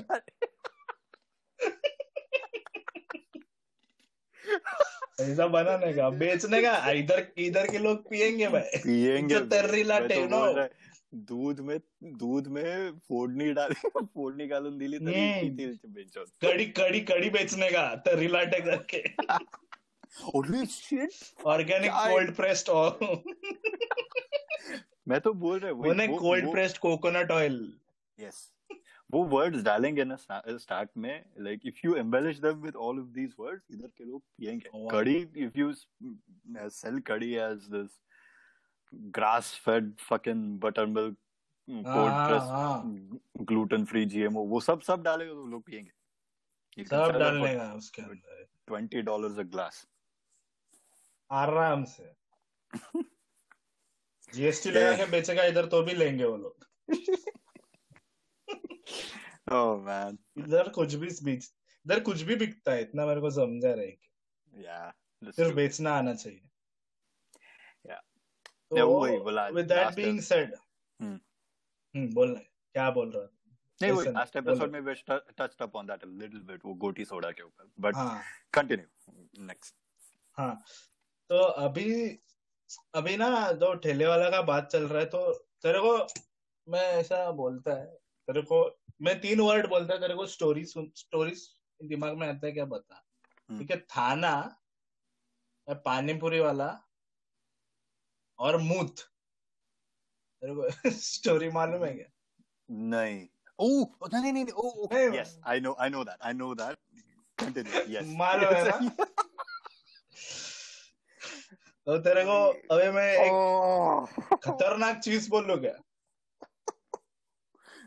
ऐसा बनाने का बेचने का इधर इधर के लोग पियेंगे भाई. पियेंगे जो तर्री लाटे तो नो है, दूध में दूध में फोडणी डाली फोडणी घालून दिली तरी ते बेचोत. कड़ी कड़ी कड़ी बेचने का तर्री लाटे करके! ऑर्गेनिक कोल्ड प्रेस्ड मैं तो बोल रहा हूँ वो- cold pressed coconut oil Yes. वो वर्ड्स डालेंगे ना स्टार्ट में like if you embellish them with all of these words इधर के लोग पिएँगे कड़ी if you sell kadhi as this grass fed fucking buttermilk cold press. Gluten free GMO वो सब सब डालेंगे तो लोग पिएँगे सब डालने का उसके अंदर। ट्वेंटी डॉलर अ ग्लास आराम से। [LAUGHS] जीएसटी लगा के बेचेगा इधर तो भी लेंगे वो लोग। [LAUGHS] ओह मैन इधर कुछ भी बीच इधर कुछ भी बिकता है इतना मेरे को समझा रहे कि या सिर्फ़ बेचना आना चाहिए। Yeah. तो वही बोला विद दैट बीइंग सेड हम्म। है। क्या बोल रहा नहीं वही लास्ट एपिसोड में we touched up on that a little bit वो गोटी सोडा के ऊपर बट कंटिन्यू नेक्स्ट हाँ तो अभी अभी ना जो ठेले वाला का बात चल रहा है तो तेरे को मैं ऐसा बोलता है तेरे को मैं तीन वर्ड बोलता है तेरे को स्टोरी सुन स्टोरी दिमाग में आता है क्या बता हम्म। ठीक है थाना पानीपुरी वाला और मूत। तेरे को [LAUGHS] स्टोरी मालूम है क्या? नहीं। ओह नहीं नहीं नहीं ओह नहीं, yes I know I know that I know that continue yes मालूम है ना? [LAUGHS] [LAUGHS] तो तेरे को अभी मैं एक. खतरनाक चीज़ बोलूँ क्या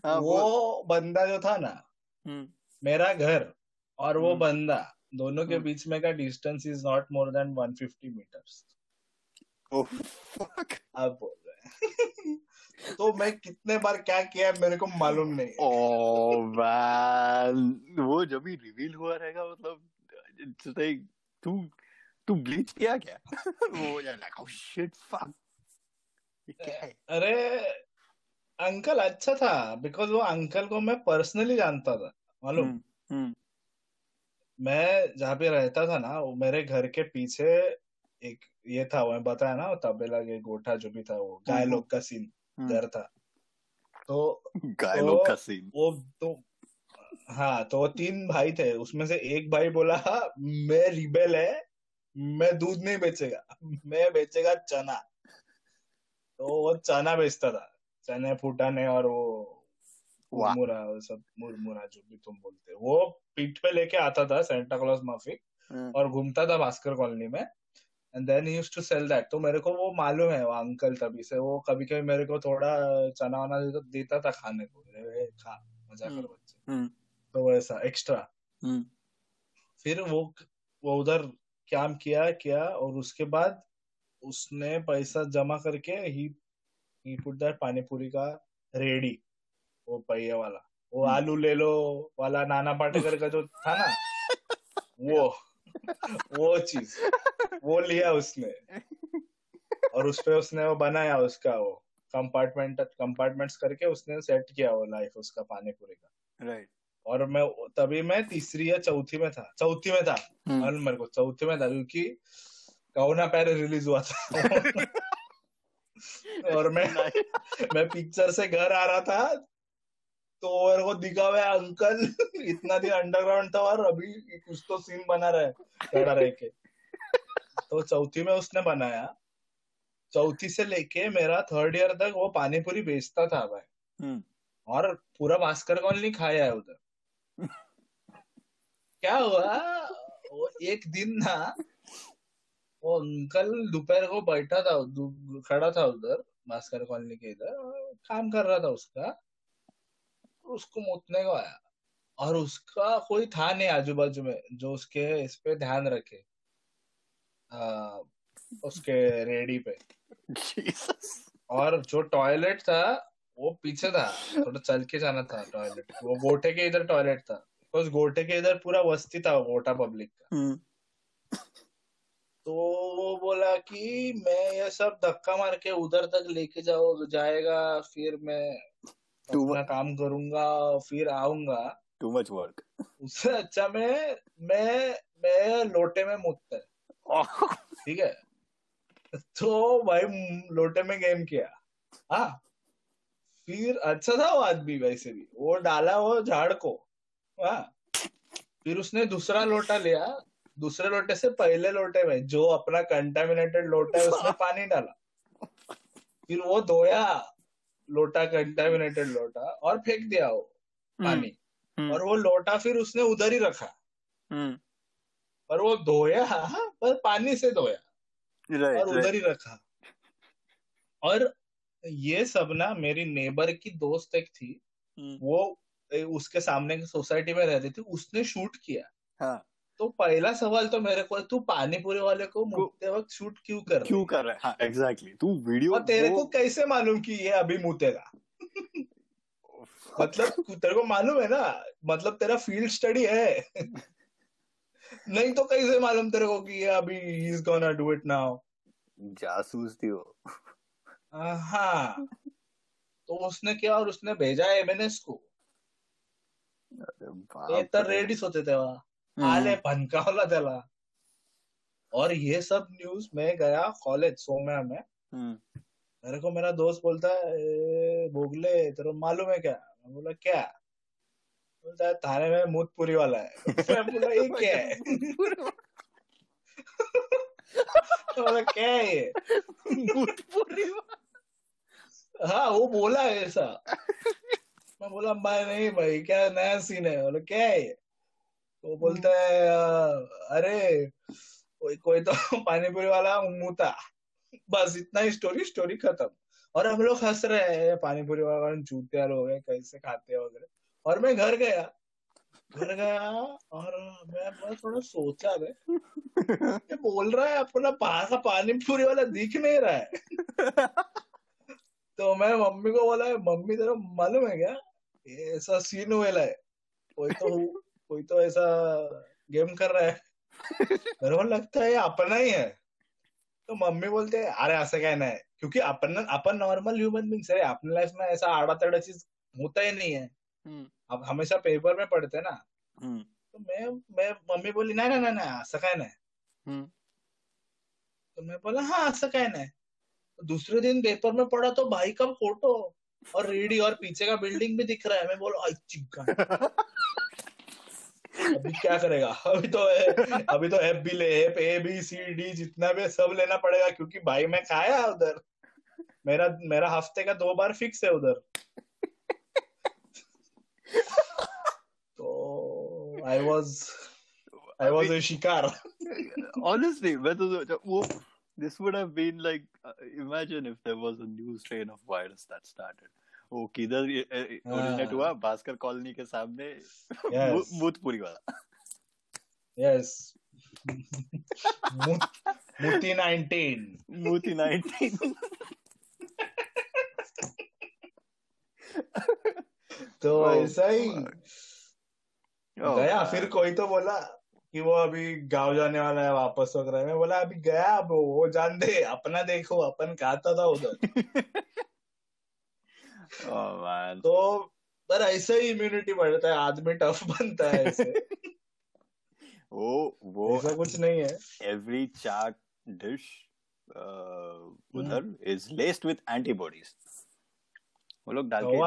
हाँ, वो बंदा जो था ना हम्म, मेरा घर और वो हम्म। बंदा दोनों के हम्म। बीच में का distance is not more than 150 metres. आप बोल रहे [LAUGHS] तो मैं कितने बार क्या किया मेरे को मालूम नहीं है। Oh वो जब भी रिवील हुआ रहेगा मतलब तू तू ब्लीच किया क्या? [LAUGHS] वो यार like oh shit fuck. ये क्या है अरे अंकल अच्छा था बिकॉज़ वो अंकल को मैं पर्सनली जानता था मालूम? हम्म, हम्म, मैं जहाँ पे रहता था ना वो मेरे घर के पीछे एक ये था वो मैं बताया ना तबेला के गोठा जो भी था वो गाय हम्म। लोग का सीन। घर था। तो गाय तो- लोग का सीन वो तो हाँ तो वो तीन भाई थे उसमें से एक भाई बोला मैं रिबेल है मैं दूध नहीं बेचेगा [LAUGHS] मैं बेचेगा चना। तो वो चना बेचता था चने फुटाने और वो मुरमुरा वो सब मुरमुरा जो भी तुम बोलते वो पीठ पे लेके आता था सेंटा क्लॉज माफिक हम्म, और घूमता था भास्कर कॉलोनी में। And then use to sell that तो मेरे को वो मालूम है वो अंकल तभी से वो कभी कभी मेरे को थोड़ा चना वना देता, देता था खाने को। खा मज़ा कर हम्म। बच्चे। हम्म, तो वैसा एक्स्ट्रा हम्म, फिर वो वो उधर काम किया किया और उसके बाद उसने पैसा जमा करके ही ही पुट दैट पानीपुरी का रेडी वो पहिए वाला वो हम्म। आलू ले लो वाला नाना पाटेकर का जो था ना वो वो चीज़ वो लिया उसने और उस पे उसने वो बनाया उसका वो कंपार्टमेंट कंपार्टमेंट्स करके उसने सेट किया वो लाइफ उसका पानीपुरी का right. और मैं तभी मैं तीसरी या चौथी में था चौथी में था। हम्म, मालूम मेरे को चौथी में था क्योंकि कौना पैर रिलीज़ हुआ था? [LAUGHS] और मैं [LAUGHS] मैं पिक्चर से घर आ रहा था तो मेरे को दिखा हुआ अंकल इतना दिन अंडरग्राउंड था और अभी कुछ तो सीन बना रहा है। खड़ा रह के तो चौथी में उसने बनाया। चौथी से लेके मेरा थर्ड ईयर तक वो पानीपुरी बेचता था भाई। हम्म। और पूरा भास्कर कॉलोनी खाया है उधर। क्या हुआ? वो एक दिन ना वो अंकल दोपहर को बैठा था खड़ा था उधर भास्कर कॉलोनी के इधर काम कर रहा था उसका उसको मुतने को आया। और उसका कोई था नहीं आजू बाजू में जो उसके इस पे ध्यान रखे। आ, उसके रेडी पे। और जो टॉयलेट था वो पीछे था थोड़ा चल के जाना था टॉयलेट वो गोटे के इधर टॉयलेट था। उस गोटे के इधर पूरा वस्ती था गोटा पब्लिक का। हम्म। तो वो बोला कि मैं ये सब धक्का मार के उधर तक लेके जाओ जाएगा फिर मैं अपना काम करूँगा फिर आऊँगा। टू मच वर्क उससे अच्छा मैं मैं मैं लोटे में मुतता है। [LAUGHS] ठीक है? तो भाई लोटे में गेम किया। हाँ। फिर अच्छा था वो आदमी वैसे भी। वो डाला वो झाड़ को। हाँ। फिर उसने दूसरा लोटा लिया। दूसरे लोटे से पहले लोटे में जो अपना कंटामिनेटेड लोटा है उसमें [LAUGHS] पानी डाला। फिर वो धोया लोटा कंटामिनेटेड लोटा और फेंक दिया वो पानी। और वो लोटा फिर उसने उधर ही रखा। हम्म। और वो धोया पर पानी से धोया। और उधर ही रखा। और ये सब ना मेरी नेबर की दोस्त एक थी। वो उसके सामने की सोसाइटी में रहती थी उसने शूट किया। हाँ। तो पहला सवाल तो मेरे को तू पानी पूरी वाले को मुतते वक्त शूट क्यों कर क्यों कर रहा है? हाँ एग्जैक्टली तू वीडियो और तेरे वो- को कैसे मालूम कि ये अभी मुतेगा [LAUGHS] मतलब तेरे को मालूम है ना? मतलब तेरा फ़ील्ड स्टडी है। [LAUGHS] नहीं तो कैसे मालूम तेरे को कि ये अभी is gonna do it now जासूस थी वो। हाँ। तो उसने क्या और उसने भेजा एमएनएस को। ते तर रेडीच होते तेव्हा हम्म. आले भनकावला त्याला और ये सब न्यूज़ मैं गया कॉलेज सोम्या में। हम्म. मेरे को मेरा दोस्त बोलता है "ए, बोगले तेरे मालूम है क्या? मैं बोला क्या? बोलता है थाने में मूतपुरी वाला है। [LAUGHS] मैं बोला ये क्या है? [LAUGHS] [LAUGHS] बोला क्या है ये? भूतपूरी हाँ वो बोला है ऐसा। मैं बोला भाई नहीं भाई क्या नया सीन है? बोला क्या है ये? तो वो बोलता है अरे कोई कोई तो [LAUGHS] पानी पूरी वाला मुता। बस इतना ही स्टोरी स्टोरी खत्म। और हम लोग हंस रहे हैं पानी पूरी वाला चूतिया लोग हैं कैसे खाते हैं वगैरह? और मैं घर गया। घर गया और मैं मैं थोड़ा सोचा रे ये बोल रहा है अपना का पानी पूरी वाला दिख नहीं रहा है। [LAUGHS] तो मैं मम्मी को बोला मम्मी तेरा मालूम है क्या ऐसा सीन हुएला है कोई तो कोई तो ऐसा गेम कर रहा है मेरे को लगता है ये अपना ही है तो मम्मी बोलते हैं अरे असं काय नाही क्योंकि अपन अपन नॉर्मल ह्यूमन बींग्स है अपने लाइफ में ऐसा आड़ा तड़ा चीज़ होता ही नहीं है. अब हमेशा पेपर में पढ़ते ना. तो मैं मैं मम्मी बोली नाही नाही नाही नाही असं काय नाही हम्म. तो मैं बोला हाँ असं काय नाही तो दूसरे दिन पेपर में पढ़ा तो भाई का फ़ोटो और रेडी और पीछे का बिल्डिंग भी दिख रहा है। मैं बोला चिक्का। अभी क्या करेगा? अभी तो अभी तो एफ़ भी ले F A B C D जितना भी सब लेना पड़ेगा क्योंकि भाई मैं खाया उधर। मेरा मेरा हफ़्ते का दो बार फिक्स है उधर। तो I was I was a शिकार। Honestly, मैं तो वो this would have been like uh, imagine if there was a new strain of virus that started. वो किधर ओरिजिनेट हुआ भास्कर कॉलोनी के सामने भूतपुरी वाला यस मुती 19 मूती 19 तो Oh, ऐसा ही Oh, गया फिर कोई तो बोला कि वो अभी गाँव जाने वाला है वापस वगैरह मैं। बोला अभी गया अब वो जान दे अपना देखो अपन खाता था उधर। [LAUGHS] oh तो पर ऐसे ही इम्यूनिटी बढ़ता है आदमी टफ बनता है ऐसे। [LAUGHS] वो वो ऐसा कुछ नहीं है। एवरी dish uh, उधर इज़ laced with एंटीबॉडीज वो लोग डाल के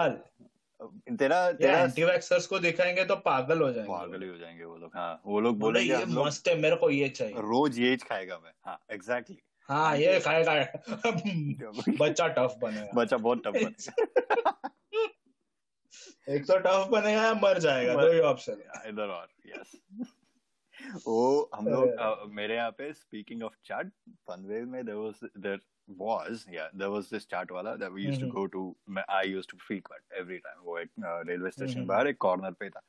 तेरा तेरा एंटी वैक्सर्स को दिखाएँगे तो पागल हो जाएँगे पागल ही हो जाएँगे वो लोग हाँ वो लोग बोले बोलेंगे ये मस्त है मेरे को ये चाहिए। रोज ये खाएगा मैं हाँ एग्जैक्टली हाँ ये खाएगा। [LAUGHS] बच्चा टफ बनेगा। बच्चा बहुत टफ बनेगा। [LAUGHS] एक तो टफ बनेगा या मर जाएगा दो ही ऑप्शन है। इधर और यस [LAUGHS] वो हम लोग मेरे यहाँ पे स्पीकिंग ऑफ़ चाट पनवेल में there was there was yeah there was this chaat वाला that we used mm-hmm. to Mhm. go to I used to frequent every time वो एक रेलवे स्टेशन Mhm. बाहर एक कॉर्नर पे था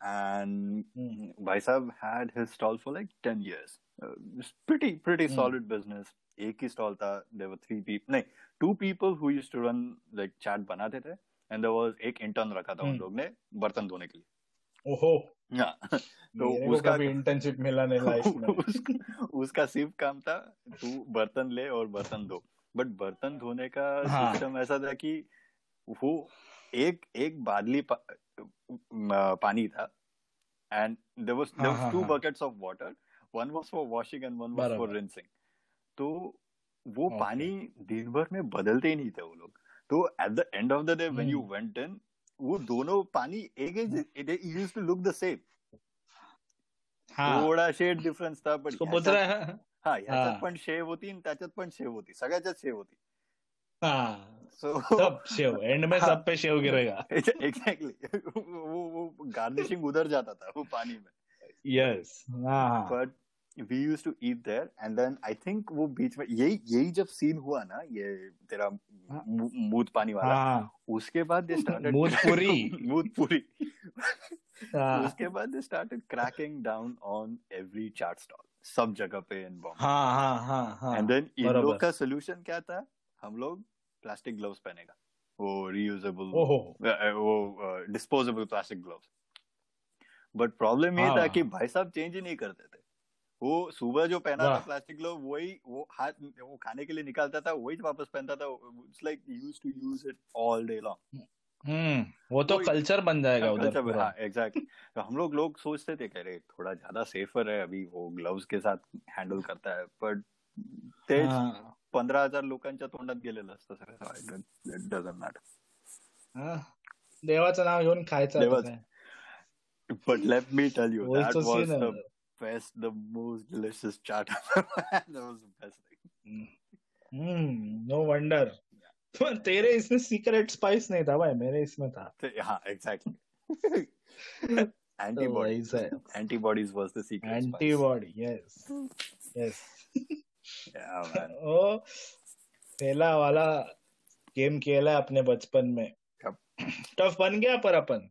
and हम्म, भाई साहब had his stall for like 10 years uh, pretty pretty Hmm. solid business एक ही stall था there were three people नहीं two people who used to run like चाट बनाते थे and there was एक intern रखा था उन Hmm. लोग ने बर्तन धोने के लिए ओहो हाँ [LAUGHS] तो उसका इंटर्नशिप मिला नहीं लाइफ में। [LAUGHS] उसका, उसका सिर्फ़ काम था तू बर्तन ले और बर्तन धो। बट बर्तन धोने का हाँ। सिस्टम ऐसा था कि वो एक एक बादली पा, पानी था। एंड देयर वाज देयर हाँ, वाज टू हाँ, buckets of water one was for washing and one was for rinsing तो वो Okay. पानी दिन भर में बदलते ही नहीं थे वो लोग। तो at the end of the day when you. Went in वो दोनों पानी एक used to look the same हाँ। थोडा शेड डिफरन्स था पण हा ह्याच्यात पण शेव होती आणि त्याच्यात पण शेव होती सगळ्याच्यात शेव होती. हाँ। सब शेव एंड में हाँ. सब पे शेव गिरेगा। [LAUGHS] एग्जैक्टली वो वो गार्निशिंग उधर जाता था वो पानी में। यस हाँ हाँ। But we use to eat there and then I think वो बीच में यही यही जब सीन हुआ ना ये तेरा हाँ. मूत पानी वाला हाँ। उसके बाद दे स्टार्टेड मूत पूरी। मूत पूरी हाँ। उसके बाद they started cracking down on every chaat stall सब जगह पे इन बॉम्बे हाँ हाँ हाँ हाँ। एंड देन इन लोग। का सोल्यूशन क्या था? हम लोग प्लास्टिक ग्लव्स पहनेगा। वो रियूजेबल वो disposable plastic gloves but problem ये था हाँ। कि भाई साहब चेंज ही नहीं करते थे वो सुबह जो पहना था प्लास्टिक ग्लव वही वो हाथ वो खाने के लिए निकालता था वही वापस पहनता था it's like use to use it all day long हम्म वो तो तो- कल्चर बन जाएगा उधर हाँ एग्जैक्टली तो हम लोग लोग सोचते थे कह रहे थोड़ा ज़्यादा सेफर है अभी वो ग्लव्स के साथ हँडल करता है बट हाँ। पंधरा हज़ार लोकांच्या तोंडात गेलेलं असतं सगळं. It doesn't matter. देवाचं नाव घेऊन खायचं देवाचं. आता काय. But let me tell you, तो है best, the most delicious chat I've ever had. That was the best thing. Hmm no wonder पर तेरे इसमें सीक्रेट स्पाइस नहीं था भाई मेरे इसमें था yeah, exactly. तो Antibodies. Antibodies was the secret antibody spice. Yes yes Yeah, man. ओ पहला वाला गेम खेला अपने बचपन में टफ बन गया पर अपन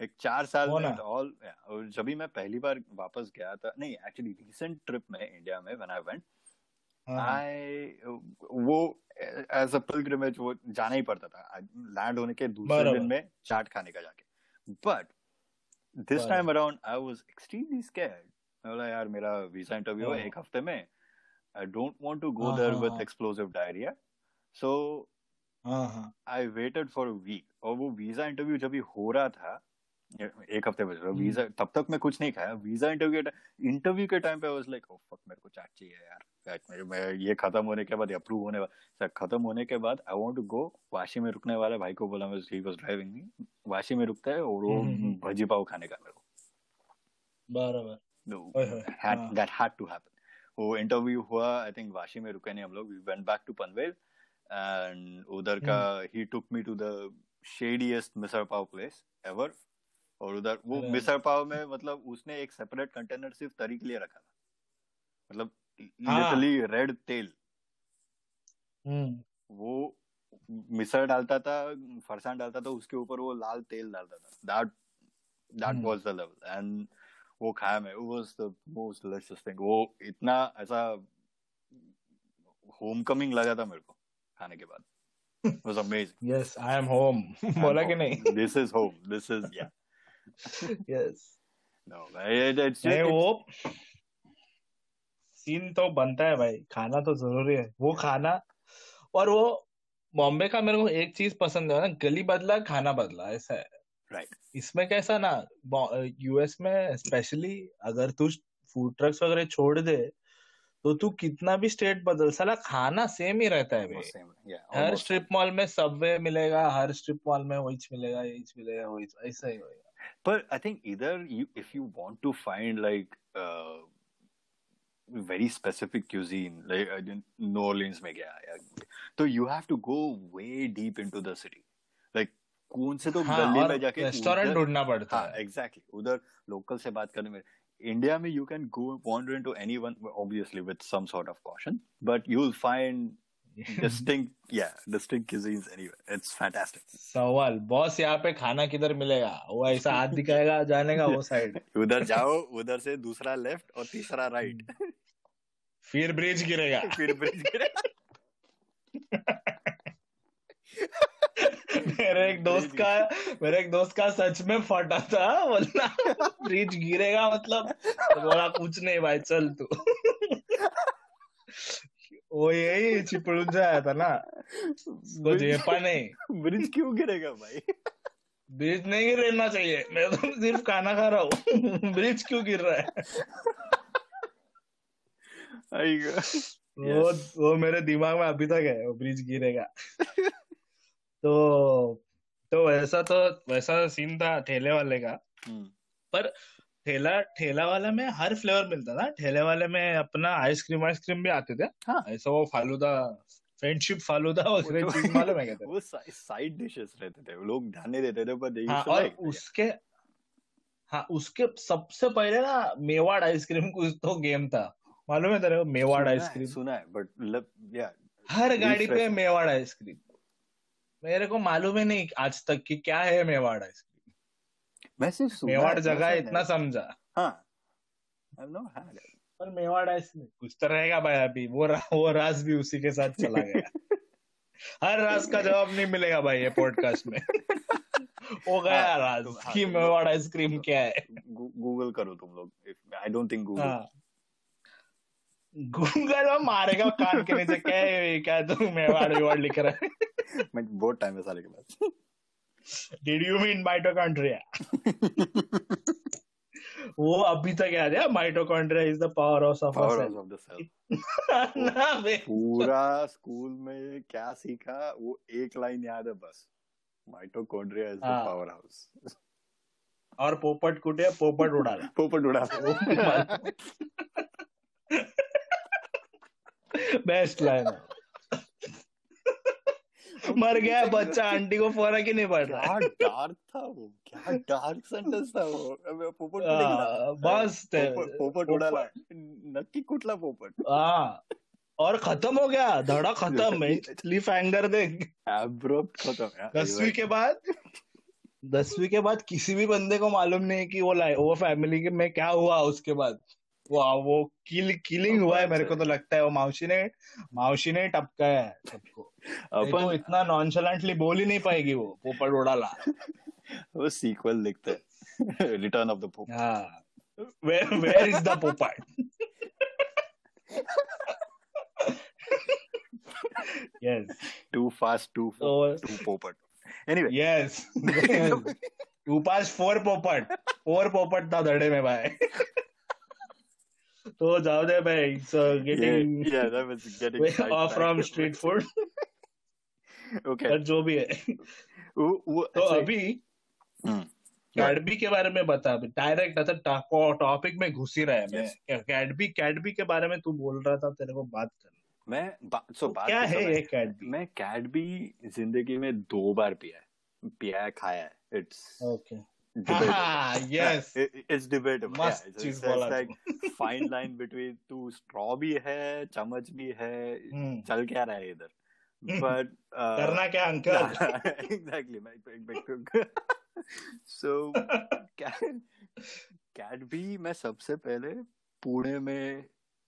एक चार साल में ऑल और जब भी मैं पहली बार वापस गया था नहीं एक्चुअली रिसेंट ट्रिप में इंडिया में व्हेन आई वेंट आई वो एज अ पिलग्रिमेज वो जाना ही पड़ता था लैंड होने के दूसरे। दिन में चाट खाने का जाके। But this time around I was extremely scared मैं बोला यार मेरा वीज़ा इंटरव्यू है। एक हफ़्ते में। I don't want to go there with. Explosive diarrhoea so I waited for a week और वो वीज़ा इंटरव्यू जब भी हो रहा था एक हफ़्ते। बचे वीज़ा तब तक मैं कुछ नहीं खाया। वीज़ा इंटरव्यू के इंटरव्यू के टाइम पे वाज लाइक ओ फक मेरे को चाट चाहिए यार। यार, मेरे मैं ये खत्म होने के बाद अप्रूव होने वाला खत्म होने के बाद I want to go Vashi में रुकने वाले भाई को बोला मैं ही वाज ड्राइविंग मी वाशी में रुकता है और वो हम्म, हम्म। भजी पाव खाने का मेरे को। बराबर। हाँ। that had to happen. वो इंटरव्यू हुआ आई थिंक वाशी में रुके नहीं हम लोग। We went back to Panvel and उधर का ही took me to the shadiest misal pav place ever और उधर वो। मिसळ पाव में मतलब उसने एक सेपरेट कंटेनर सिर्फ़ तरी के लिए रखा था। मतलब हाँ। लिटरली रेड तेल। हम्म। वो मिसळ डालता था फरसान डालता था उसके ऊपर वो लाल तेल डालता था। That that. Was the level and वो खाया मैं। Was the most delicious thing. वो इतना ऐसा होम कमिंग लगा था मेरे को खाने के बाद। Was amazing. Yes I am home बोला कि नहीं? This is home. This is yeah. [LAUGHS] Yes No, it, it's, नहीं it's, वो सीन तो बनता है भाई। खाना तो ज़रूरी है। वो खाना और वो बॉम्बे का मेरे को एक चीज़ पसंद है ना गली बदला खाना बदला ऐसा है। Right right. इसमें कैसा ना यूएस में स्पेशली अगर तू फ़ूड ट्रक्स वगैरह छोड़ दे तो तू कितना भी स्टेट बदल साला खाना सेम ही रहता है भाई. Yeah, हर स्ट्रिप मॉल में सबवे मिलेगा हर स्ट्रिप मॉल में वही मिलेगा यही मिलेगा वही ऐसा ही होगा But I think either you, if you want to find like uh, very specific cuisine, like uh, New Orleans में गया या तो you have to go way deep into the city. Like कौन से तो हाँ गली और में जाके रेस्टोरेंट उधर ढूंढना पड़ता हाँ है exactly उधर लोकल से बात करने में इंडिया में you can go wander into anyone obviously with some sort of caution, but you'll find distinct [LAUGHS] yeah distinct cuisines anyway. It's fantastic. सवाल बॉस यहाँ पे खाना किधर मिलेगा? वो ऐसा हाथ दिखाएगा जाने का वो साइड [LAUGHS] उधर जाओ उधर से दूसरा लेफ़्ट और तीसरा राइट फिर ब्रिज गिरेगा. [LAUGHS] फिर ब्रिज गिरेगा. मेरे एक दोस्त का मेरे एक दोस्त का सच में फटा था. बोला ब्रिज गिरेगा मतलब. बोला कुछ नहीं भाई चल तू. वो यही चिपड़ून से आया था ना। उसको जेपा नहीं। ब्रिज क्यों गिरेगा भाई? ब्रिज नहीं गिरना चाहिए। मैं तो सिर्फ़ खाना खा रहा हूँ। ब्रिज क्यों गिर रहा है? आएगा वो वो मेरे दिमाग में अभी तक है वो ब्रिज गिरेगा। तो तो वैसा तो वैसा सीन था ठेले वाले का। पर ठेला ठेला वाले में हर फ्लेवर मिलता था। ठेले वाले में अपना आइसक्रीम आइसक्रीम भी आते थे। हाँ। ऐसा वो फालूदा फ्रेंडशिप फालूदा वगैरह [LAUGHS] वो तो- चीज़ मालूम है क्या वो साइड डिशेस रहते थे। लोग ध्यान नहीं देते थे पर हाँ और उसके हाँ उसके सबसे पहले ना मेवाड़ आइसक्रीम [LAUGHS] कुछ तो गेम था। मालूम है तेरे को? मेवाड़ आइसक्रीम सुना है बट या हर गाड़ी पे मेवाड़ आइसक्रीम मेरे को मालूम ही नहीं आज तक कि क्या है मेवाड़ आइसक्रीम मैं सिर्फ़ मेवाड़ जगह इतना समझा। हाँ पर मेवाड़ कुछ तो रहेगा भाई अभी वो रा, वो राज भी उसी के साथ चला गया। [LAUGHS] हर राज का जवाब नहीं मिलेगा भाई ये पॉडकास्ट में। [LAUGHS] हो गया हाँ, राज तो हाँ, कि तो- मेवाड़ आइसक्रीम क्या है? गूगल करो तुम लोग I don't think Google Google मारेगा कान के नीचे [LAUGHS] क्या है क्या तू मेवाड़ मेवाड़ लिख रहा है? मैं बहुत टाइम है सारे के बाद डिड यू मीन माइटोकॉन्ड्रिया वो अभी तक याद है mitochondria is the powerhouse of powerhouse of the cell ना पूरा स्कूल में क्या सीखा वो एक लाइन याद है बस। माइटोकॉन्ड्रिया इज़ द हाँ। पावर हाउस और पोपट कुटे पोपट उड़ाला पोपट उड़ा [LAUGHS] बेस्ट लाइन [LAUGHS] मर गया [LAUGHS] बच्चा आंटी को फ़र्क ही नहीं पड़ रहा। क्या डार्क था वो क्या डार्क सेंटेंस था वो। पोपट बस पोपट उडाला नक्की कुठला पोपट। हाँ और खत्म हो गया धड़ा खत्म [LAUGHS] क्लिफ हैंगर देख। एब्रप्ट खत्म दसवीं के बाद दसवीं के बाद किसी भी बंदे को मालूम नहीं कि वो लाए वो फैमिली के में क्या हुआ उसके बाद। वो वो किल किलिंग हुआ है मेरे को तो लगता है वो मावशी ने मावशी ने टपकाया है सबको। नहीं तो इतना नॉनचलेंटली बोल ही नहीं पाएगी वो पोपट उड़ाला। वो सीक्वल लिखते हैं। रिटर्न ऑफ़ द पोप हाँ। वेयर वेयर इज़ द पोपट यस टू फास्ट टू तो टू पोपट anyway yes two pass four पोपट फोर पोपट था धड़े में भाई। तो जाओ दे भाई so getting yeah that was getting of [LAUGHS] sidetracked. From street food okay. पर जो भी है. वो वो तो अभी हम्म, कैडबी के बारे में बता अभी डायरेक्ट अच्छा टॉपिक में घुस ही रहा है मैं। कैडबी कैडबी के बारे में तू बोल रहा था तेरे को बात कर मैं बा, so बात क्या तो है ये कैडबी मैं भी ज़िंदगी में दो बार पिया है पिया है खाया है it's okay yes it's debatable मस्त चीज़ बोला लाइक फाइन लाइन बिटवीन तू स्ट्रॉ भी है चम्मच भी है हम्म। चल क्या रहा है इधर? बट करना क्या अंकल? एग्जैक्टली सो कैट भी मैं सबसे पहले पुणे में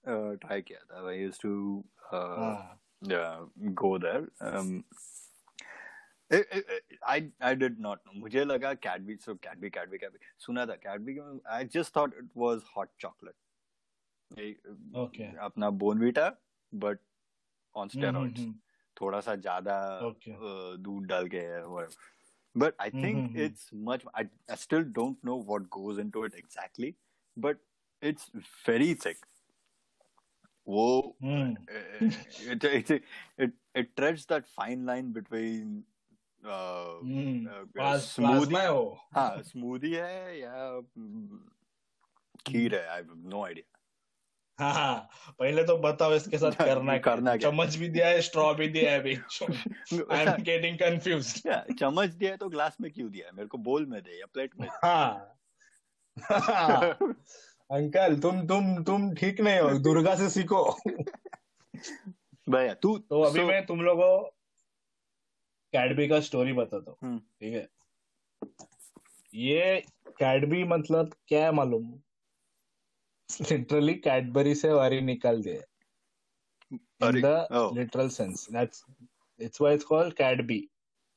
ट्राई किया था। आई यूज्ड टू हाँ, yeah, Um, I did not know. मुझे लगा Cadbury so Cadbury Cadbury Cadbury सुना था Cadbury I just thought it was hot chocolate. Okay. अपना Bournvita but on hmm, steroids. हम्म, थोड़ा सा ज़्यादा uh, दूध डाल के whatever. But I think Mhm. it's much. I, I still don't know what goes into it exactly, but it's very thick. Whoa, hmm. it, it, it, it smoothie. है हाँ smoothie है या खीर है आई नो आइडिया हाँ हाँ पहले तो बताओ इसके साथ [LAUGHS] करना क्या करना क्या? चम्मच भी दिया है स्ट्रॉ भी दिया है आई एम गेटिंग कंफ्यूज चम्मच दिया है तो ग्लास में क्यों दिया है? मेरे को बोल में दे या प्लेट में हाँ हाँ। [LAUGHS] अंकल तुम तुम तुम ठीक नहीं हो. दुर्गा से सीखो. [LAUGHS] भैया तू तो अभी so- मैं तुम लोगों कैडबी का स्टोरी बताता हूँ। हम्म। ठीक है? ये कैडबी मतलब क्या है मालूम? लिटरली कैडबरी से वारी निकाल दिए इन अरे, the oh. Literal sense that's it's why it's called Cad B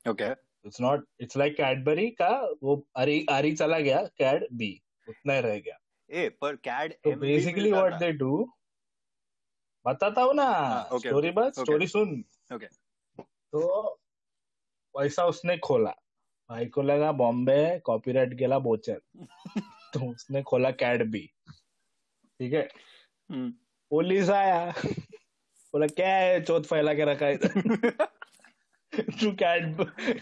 okay it's not it's like Cadbury का वो अरी अरी चला गया कैड बी उतना ही रह गया। ए पर कैड तो बेसिकली व्हाट दे डू बताता हूँ ना हाँ, स्टोरी बस स्टोरी सुन। Okay. तो पैसा उसने खोला। भाई को लगा बॉम्बे कॉपीराइट गेला बोचर [LAUGHS] तो उसने खोला कैडबी। ठीक है? हम्म। पुलिस आया। बोला क्या है? चौथ फैला के रखा है [LAUGHS] तू कैड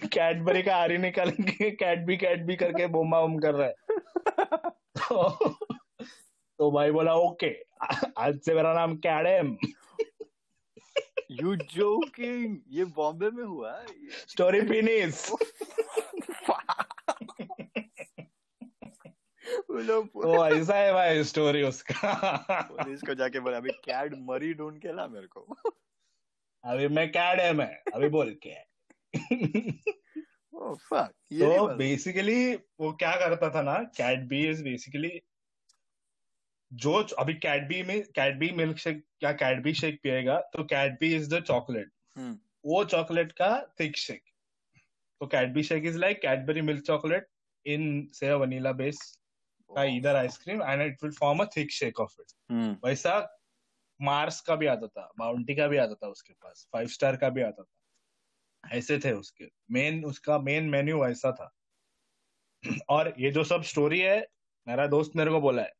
कैडबरी का आरी निकाल के कैट बी कैट बी करके बोमा बम कर रहा है। [LAUGHS] तो, तो भाई बोला ओके आज से मेरा नाम कैडेम। यू जोकिंग ये बॉम्बे में हुआ स्टोरी [LAUGHS] फिनिश ऐसा है भाई स्टोरी उसका। पुलिस को जाके बोला अभी कैड मरी ढूंढ के ला मेरे को। अभी मैं कैड है मैं अभी बोल के। फक तो बेसिकली वो क्या करता था ना कैट बी इज़ बेसिकली जो अभी कैडबी में कैडबी मिल्क शेक या कैडबी शेक पिएगा तो Cad B is the chocolate वो चॉकलेट का थिक शेक तो Cad B shake is like Cadbury milk chocolate in से वनीला बेस का इधर ice cream and it will form a thick shake of it वैसा Mars का भी आता था बाउंटी का भी आता था उसके पास फाइव स्टार का भी आता था। ऐसे थे उसके। मेन उसका मेन मेन्यू वैसा था। और ये जो सब स्टोरी है मेरा दोस्त मेरे को बोला है।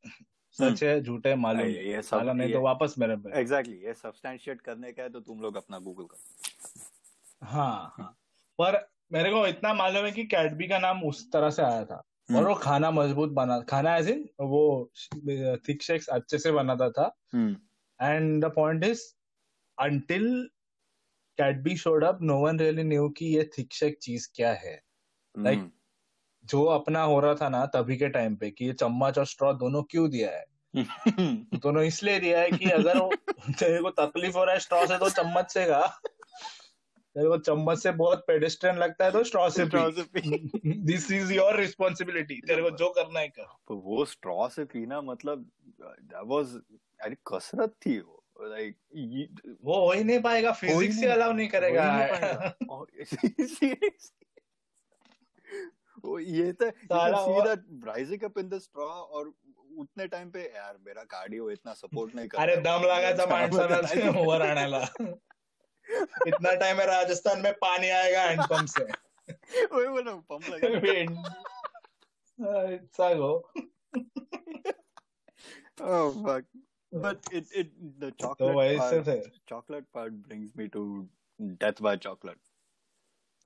सच है झूठ है मालूम ये- ये सब- मालूम नहीं तो वापस मेरे पे। एग्जैक्टली ये सब्सटैंशिएट करने का है तो तुम लोग अपना गूगल करो। हाँ हाँ। पर मेरे को इतना मालूम है कि कैडबी का नाम उस तरह से आया था और हम्म। वो खाना मज़बूत बना खाना एज इन वो थिक शेक्स अच्छे से बनाता था। हम्म, And the point is, until Cadby showed up, no one really knew कि ये thick shake चीज़ क्या है। Like- हम्म, जो अपना हो रहा था ना तभी के टाइम पे कि ये चम्मच और स्ट्रॉ दोनों क्यों दिया है। [LAUGHS] दोनों इसलिए दिया है कि अगर [LAUGHS] तेरे को तकलीफ़ हो रहा है स्ट्रॉ से तो चम्मच से गा तेरे को चम्मच से बहुत पेडेस्ट्रियन लगता है तो स्ट्रॉ से Straw से पी। दिस इज़ योर रिस्पॉन्सिबिलिटी तेरे को जो करना है कर। तो वो स्ट्रॉ से पीना मतलब that was अरे कसरत थी वो। लाइक वो हो ही नहीं पाएगा। फिजिक्स से अलाउ नहीं करेगा। [LAUGHS] ये तो साला सी वो- that rising up in the straw और उतने टाइम पे यार मेरा कार्डियो इतना सपोर्ट नाही अरे दम लागायचा माणसाला ते वर आणायला इतना टाइम है राजस्थान में पानी आएगा हैंडपंप से। वही बोला पंप लगा। [LAUGHS] चागो oh fuck but it it the तो chocolate वैसे part, थे chocolate part brings me to death by chocolate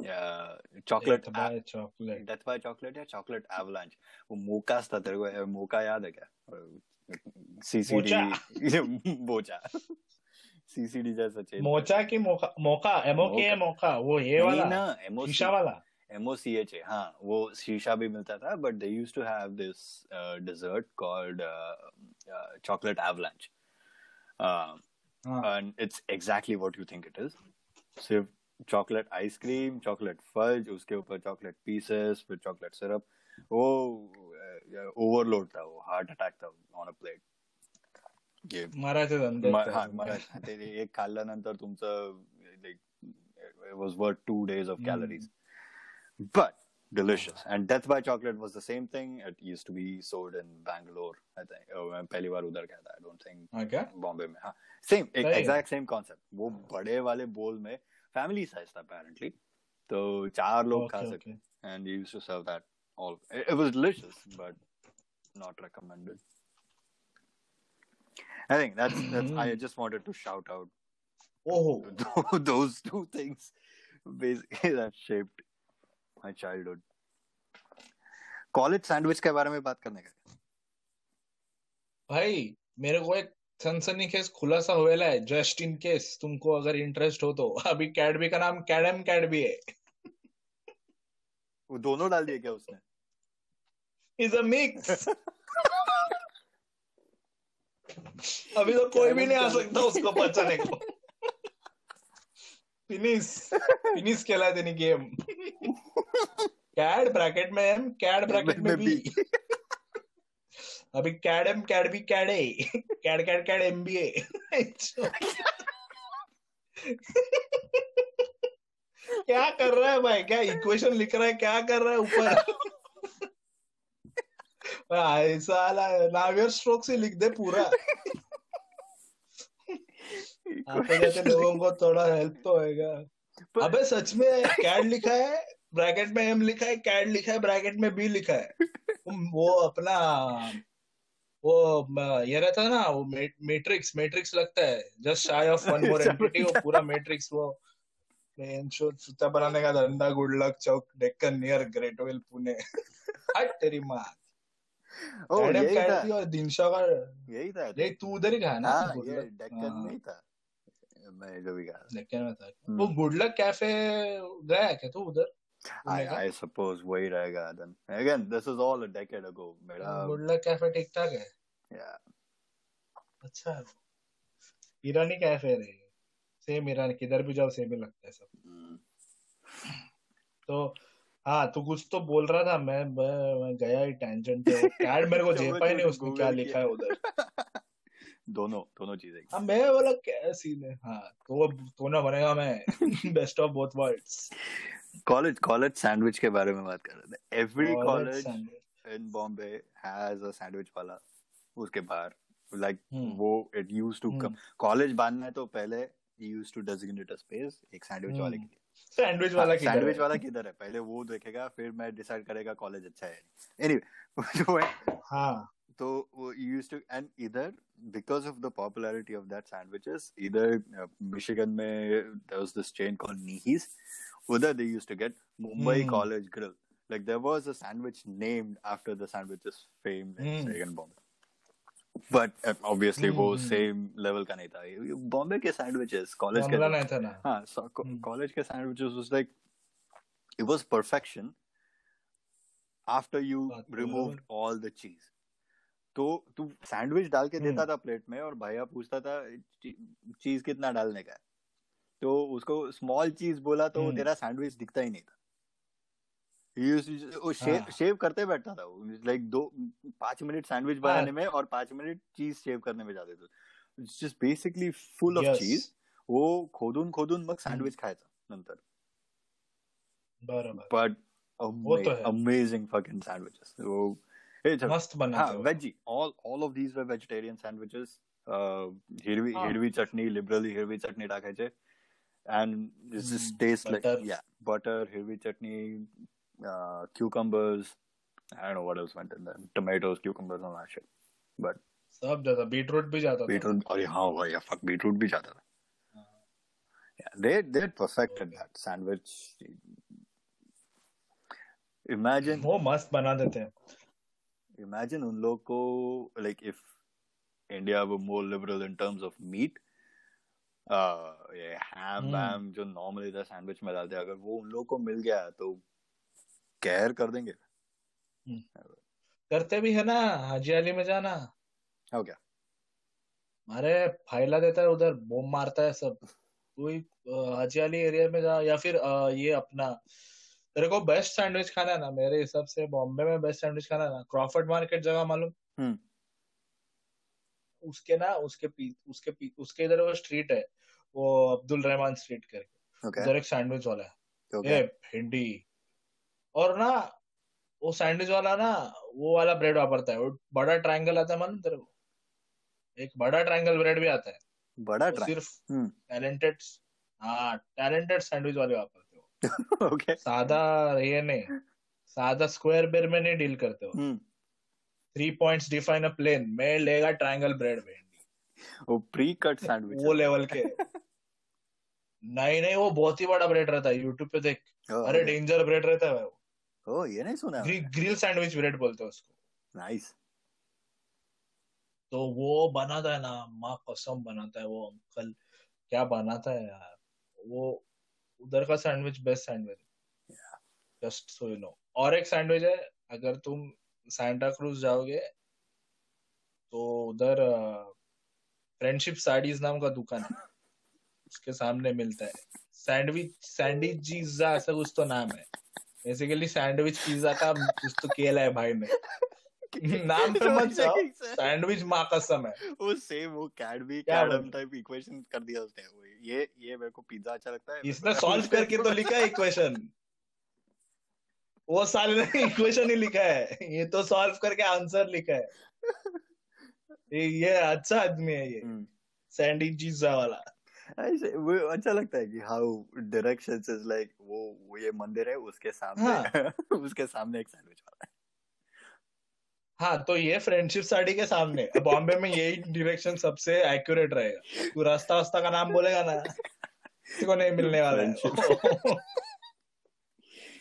yeah chocolate by chocolate death by chocolate या चॉकलेट एवलांच वो मोकास था तेरे को मोका याद है क्या? सीसीडी बोचा सीसीडी जैसा चेंज मोचा की मोका मोका एमओके मोका वो ये वाला ना एमओ शीशा वाला। एमओसीएच हाँ वो शीशा भी मिलता था but they used to have this dessert called chocolate avalanche and it's exactly what you think it is. सिर्फ़ chocolate ice cream chocolate fudge उसके ऊपर चॉकलेट पीसेस फिर चॉकलेट सिरप वो ओवरलोड था वो हार्ट अटैक था ऑन अ प्लेट ये हा, एक खाल्ल्यानंतर तुमचं like was worth two days of. Calories but delicious. And Death by Chocolate was the same thing. It used to be sold in Bangalore, I think. Oh, मैं पहली बार उधर गया था. I don't think हाँ क्या बॉम्बे में हाँ। एग्जैक्ट सेम कॉन्सेप्ट वो बड़े वाले बोल में फैमिली साइज़ था apparently तो चार लोग खा you used to serve that all it, it was delicious but not recommended I think that's that's I Mm. just wanted to shout out ओहो those two things basically that shaped my childhood college sandwich के बारे में बात करने का भाई मेरे को एक सनसनीखेज खुलासा हुएला है जस्ट इन केस तुमको अगर इंटरेस्ट हो तो। अभी कैडबी का नाम कैडम कैडबी है। वो दोनों डाल दिए क्या उसने? इज़ अ मिक्स अभी तो कोई भी नहीं आ सकता उसको बचाने को। फिनिश फिनिश केला है त्यांनी गेम कैड ब्रैकेट में एम कैड ब्रैकेट में बी. अभी Cad M, Cad B, Cad Cad Cad Cad M B A. क्या कर रहा है भाई? क्या इक्वेशन लिख रहा है? क्या कर रहा है ऊपर? ऐसा नावियर स्ट्रोक से लिख दे पूरा। आते जाते लोगों को थोड़ा हेल्प तो होएगा। अबे, सच में कैड लिखा है, ब्रैकेट में एम लिखा है, कैड लिखा है, ब्रैकेट में बी लिखा है। वो अपना वो ये रहता है ना वो मैट्रिक्स मैट्रिक्स लगता है। Just shy of one more entity वो पूरा मैट्रिक्स वो। सुता बनाने का धंधा Good Luck Chowk Deccan near great well Pune. हट तेरी माँ। [LAUGHS] ओ यही था। और दिनशा का यही था नहीं तू उधर ही था ना? हाँ ये डेक्कन हाँ। में ही था। मैं जो भी गया डेक्कन में था। हम्म। वो गुड लक कैफ़े गया क्या तू उधर? I, I suppose वही रहेगा then. Again this is all a decade ago मेरा गुड लक कैफ़े ठीक ठाक है। yeah. अच्छा। है। ईरानी कैफ़े रे सेम ईरानी किधर भी जाओ सेम ही लगता है सब। Mm. तो हाँ तू कुछ तो बोल रहा था मैं मैं, गया ही टेंजेंट पे। कैड मेरे को [LAUGHS] झेपा ही नहीं तो उसने क्या लिखा है उधर। [LAUGHS] दोनों दोनों चीज़ें हाँ मैं बोला क्या सीन है? हाँ तो तो ना बनेगा मैं। Best of both worlds college college sandwich के बारे में बात कर रहे थे। Every college in Bombay has a sandwich वाला उसके बाहर। Like hmm. वो इट यूज्ड टू हम्म। कम कॉलेज बांधना है तो पहले used to designate a space एक सैंडविच वाले के लिए। सैंडविच वाला किधर सैंडविच वाला किधर है? पहले वो देखेगा फिर मैं डिसाइड करेगा कॉलेज अच्छा है एनीवे [LAUGHS] हाँ। तो वो used to and either because of the popularity of that sandwiches either uh, Michigan में there was this chain called Nihi's either they used to get Mumbai Hmm. College Grill like there was a sandwich named after the sandwiches famed in Hmm. Michigan Bombay but uh, obviously वो Hmm. same level का नहीं था बॉम्बे के sandwiches college के नहीं था ना हाँ Hmm. college के sandwiches was like it was perfection after you बात तो removed बराबर। all the cheese तो तू सैंडविच डाल के हम्म। देता था प्लेट में और भैया पूछता था चीज़ कितना डालने का है तो उसको स्मॉल चीज़ बोला तो हम्म। तेरा सैंडविच दिखता ही नहीं था। वो शेव हाँ। शेव करते बैठता था लाइक दो पाँच मिनट सैंडविच। बनाने में और पाँच मिनट चीज़ शेव करने में जाते थे। Just basically full of cheese वो खोदून खोदून मग सैंडविच खायचा नंतर। तो है। amazing fucking sandwiches वो a- मस्त बना हाँ all all of these were vegetarian sandwiches uh, हिरवी. हिरवी चटणी liberally हिरवी चटणी टाकायचे and this just Hmm, tastes like butter. yeah butter हिरवी चटणी uh, cucumbers I don't know what else went in there tomatoes cucumbers and that shit but सब जाता beetroot भी जाता था beetroot अरे हाँ भाई fuck beetroot भी जाता था yeah they they had perfected that sandwich imagine वो मस्त बना देते हैं imagine उन लोग को like if India were more liberal in terms of meat yeah, Hmm. वैम जो normally the sandwich में डालते हैं अगर वो उन लोग को मिल गया तो कहर कर देंगे। करते भी है ना हाजी अली में जाना। हो क्या अरे फाइला देता है उधर बम मारता है सब। कोई हाजी अली एरिया में जा या फिर ये अपना तेरे को बेस्ट सैंडविच खाना है ना मेरे हिसाब से बॉम्बे में बेस्ट सैंडविच खाना है ना क्रॉफर्ड मार्केट जगह मालूम? हम्म। उसके ना उसके पी, उसके पी, उसके इधर वो स्ट्रीट है वो अब्दुल रहमान स्ट्रीट करके। उधर एक सैंडविच वाला है। ओके ए भिंडी। और ना वो सैंडविच वाला ना वो वाला ब्रेड वापरता है। वो बड़ा ट्रायंगल आता है मालूम तेरे को। एक बड़ा ट्रायंगल ब्रेड भी आता है। बड़ा ट्राई सिर्फ़ हम्म। टैलेंटेड हाँ टैलेंटेड सैंडविच वाले वापरते हो। [LAUGHS] ओके सादा ये नहीं सादा स्क्वायर बेर में नहीं डील करते हो। हम्म। Three points define a plane मैं लेगा ट्रायंगल ब्रेड भेंडी वो प्री कट सैंडविच वो लेवल के. नहीं नहीं वो बहुत ही बड़ा ब्रेड रहता है. यूट्यूब पे देख. अरे डेंजर ब्रेड रहता है वो. ओ ये नहीं सुना ग्रि, ग्रिल सैंडविच ब्रेड बोलते हैं उसको. नाइस तो वो बनाता है ना माँ कसम बनाता है वो अंकल क्या बनाता है यार? वो उधर का sandwich best sandwich just so you know और एक सैंडविच है अगर तुम सैंटा क्रूज जाओगे तो उधर फ्रेंडशिप साड़ीज नाम का दुकान है। उसके सामने मिलता है। सैंडविच सैंडविच जीजा ऐसा कुछ तो नाम है। बेसिकली सैंडविच पिज्जा का कुछ तो किया है भाई ने [LAUGHS] नाम पे मत जाओ। सैंडविच माँ कसम है। वो सेम वो कैडबी कैडम टाइप इक्वेशन कर दिया उसने। ये ये मेरे को पिज्जा अच्छा लगता है। इसने [LAUGHS] सॉल्व करके तो लिखा है इक्वेशन वो साल ने [LAUGHS] इक्वेशन ही लिखा है। ये तो सॉल्व करके आंसर लिखा है। ये ये अच्छा आदमी है ये। हम्म। सैंडी जीजा वाला। ऐसे वो अच्छा लगता है कि हाउ डायरेक्शंस इज़ लाइक वो वो ये मंदिर है उसके सामने हाँ. [LAUGHS] उसके सामने एक सैंडविच वाला है। हाँ तो ये फ्रेंडशिप साड़ी के सामने। बॉम्बे में यही डायरेक्शन सबसे एक्यूरेट रहेगा तू रास्ता वास्ता का नाम बोलेगा ना को नहीं मिलने वाला है। [LAUGHS]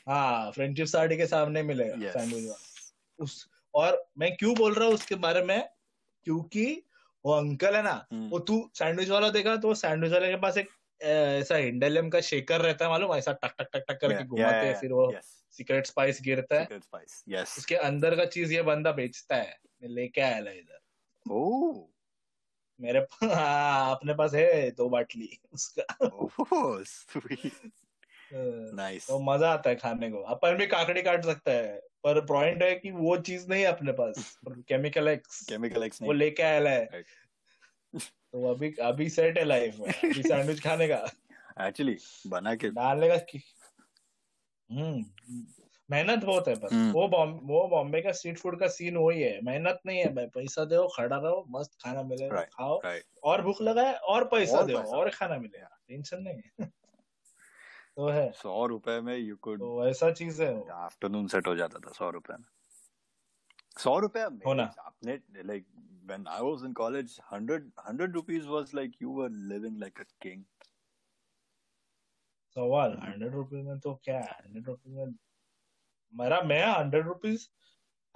हाँ फ्रेंडशिप साड़ी के सामने मिलेगा सैंडविच वाला। उस और मैं क्यों बोल रहा हूँ उसके बारे में? क्योंकि वो अंकल है ना हम्म। वो तू सैंडविच वाला देखा तो सैंडविच वाले के पास एक ऐसा हिंडेलियम का शेकर रहता है मालूम? ऐसा टक टक टक टक करके घुमाते हैं फिर वो सीक्रेट स्पाइस गिरता है। यस उसके अंदर का चीज़ ये बंदा बेचता है। लेके आया था इधर। ओह। मेरे पा- हाँ, अपने पास है दो बाटली उसका। अ, नाइस तो मज़ा आता है खाने को। अपन भी काकड़ी काट सकता है पर पॉइंट है कि वो चीज़ नहीं है अपने पास केमिकल एक्स केमिकल एक्स वो लेके आया है। तो अभी अभी सेट है लाइफ में अभी सैंडविच खाने का। एक्चुअली बना के डालने का हम्म मेहनत बहुत है पर। हम्म। वो बॉम वो बॉम्बे का स्ट्रीट फ़ूड का सीन वही है। मेहनत नहीं है भाई पैसा दो खड़ा रहो मस्त खाना मिलेगा खाओ। और भूख लगाए और पैसा दो और खाना मिलेगा टेंशन नहीं है। तो है। सौ रुपए में यू कुड तो ऐसा चीज़ है आफ्टरनून सेट हो जाता था सौ रुपए में। सौ रुपए हो ना। आपने like when I was in college, 100, 100 rupees was like you were living like a king. सवाल हंड्रेड रुपीज़ में तो क्या? हंड्रेड रुपीज़ में मेरा मैं हंड्रेड रुपीज़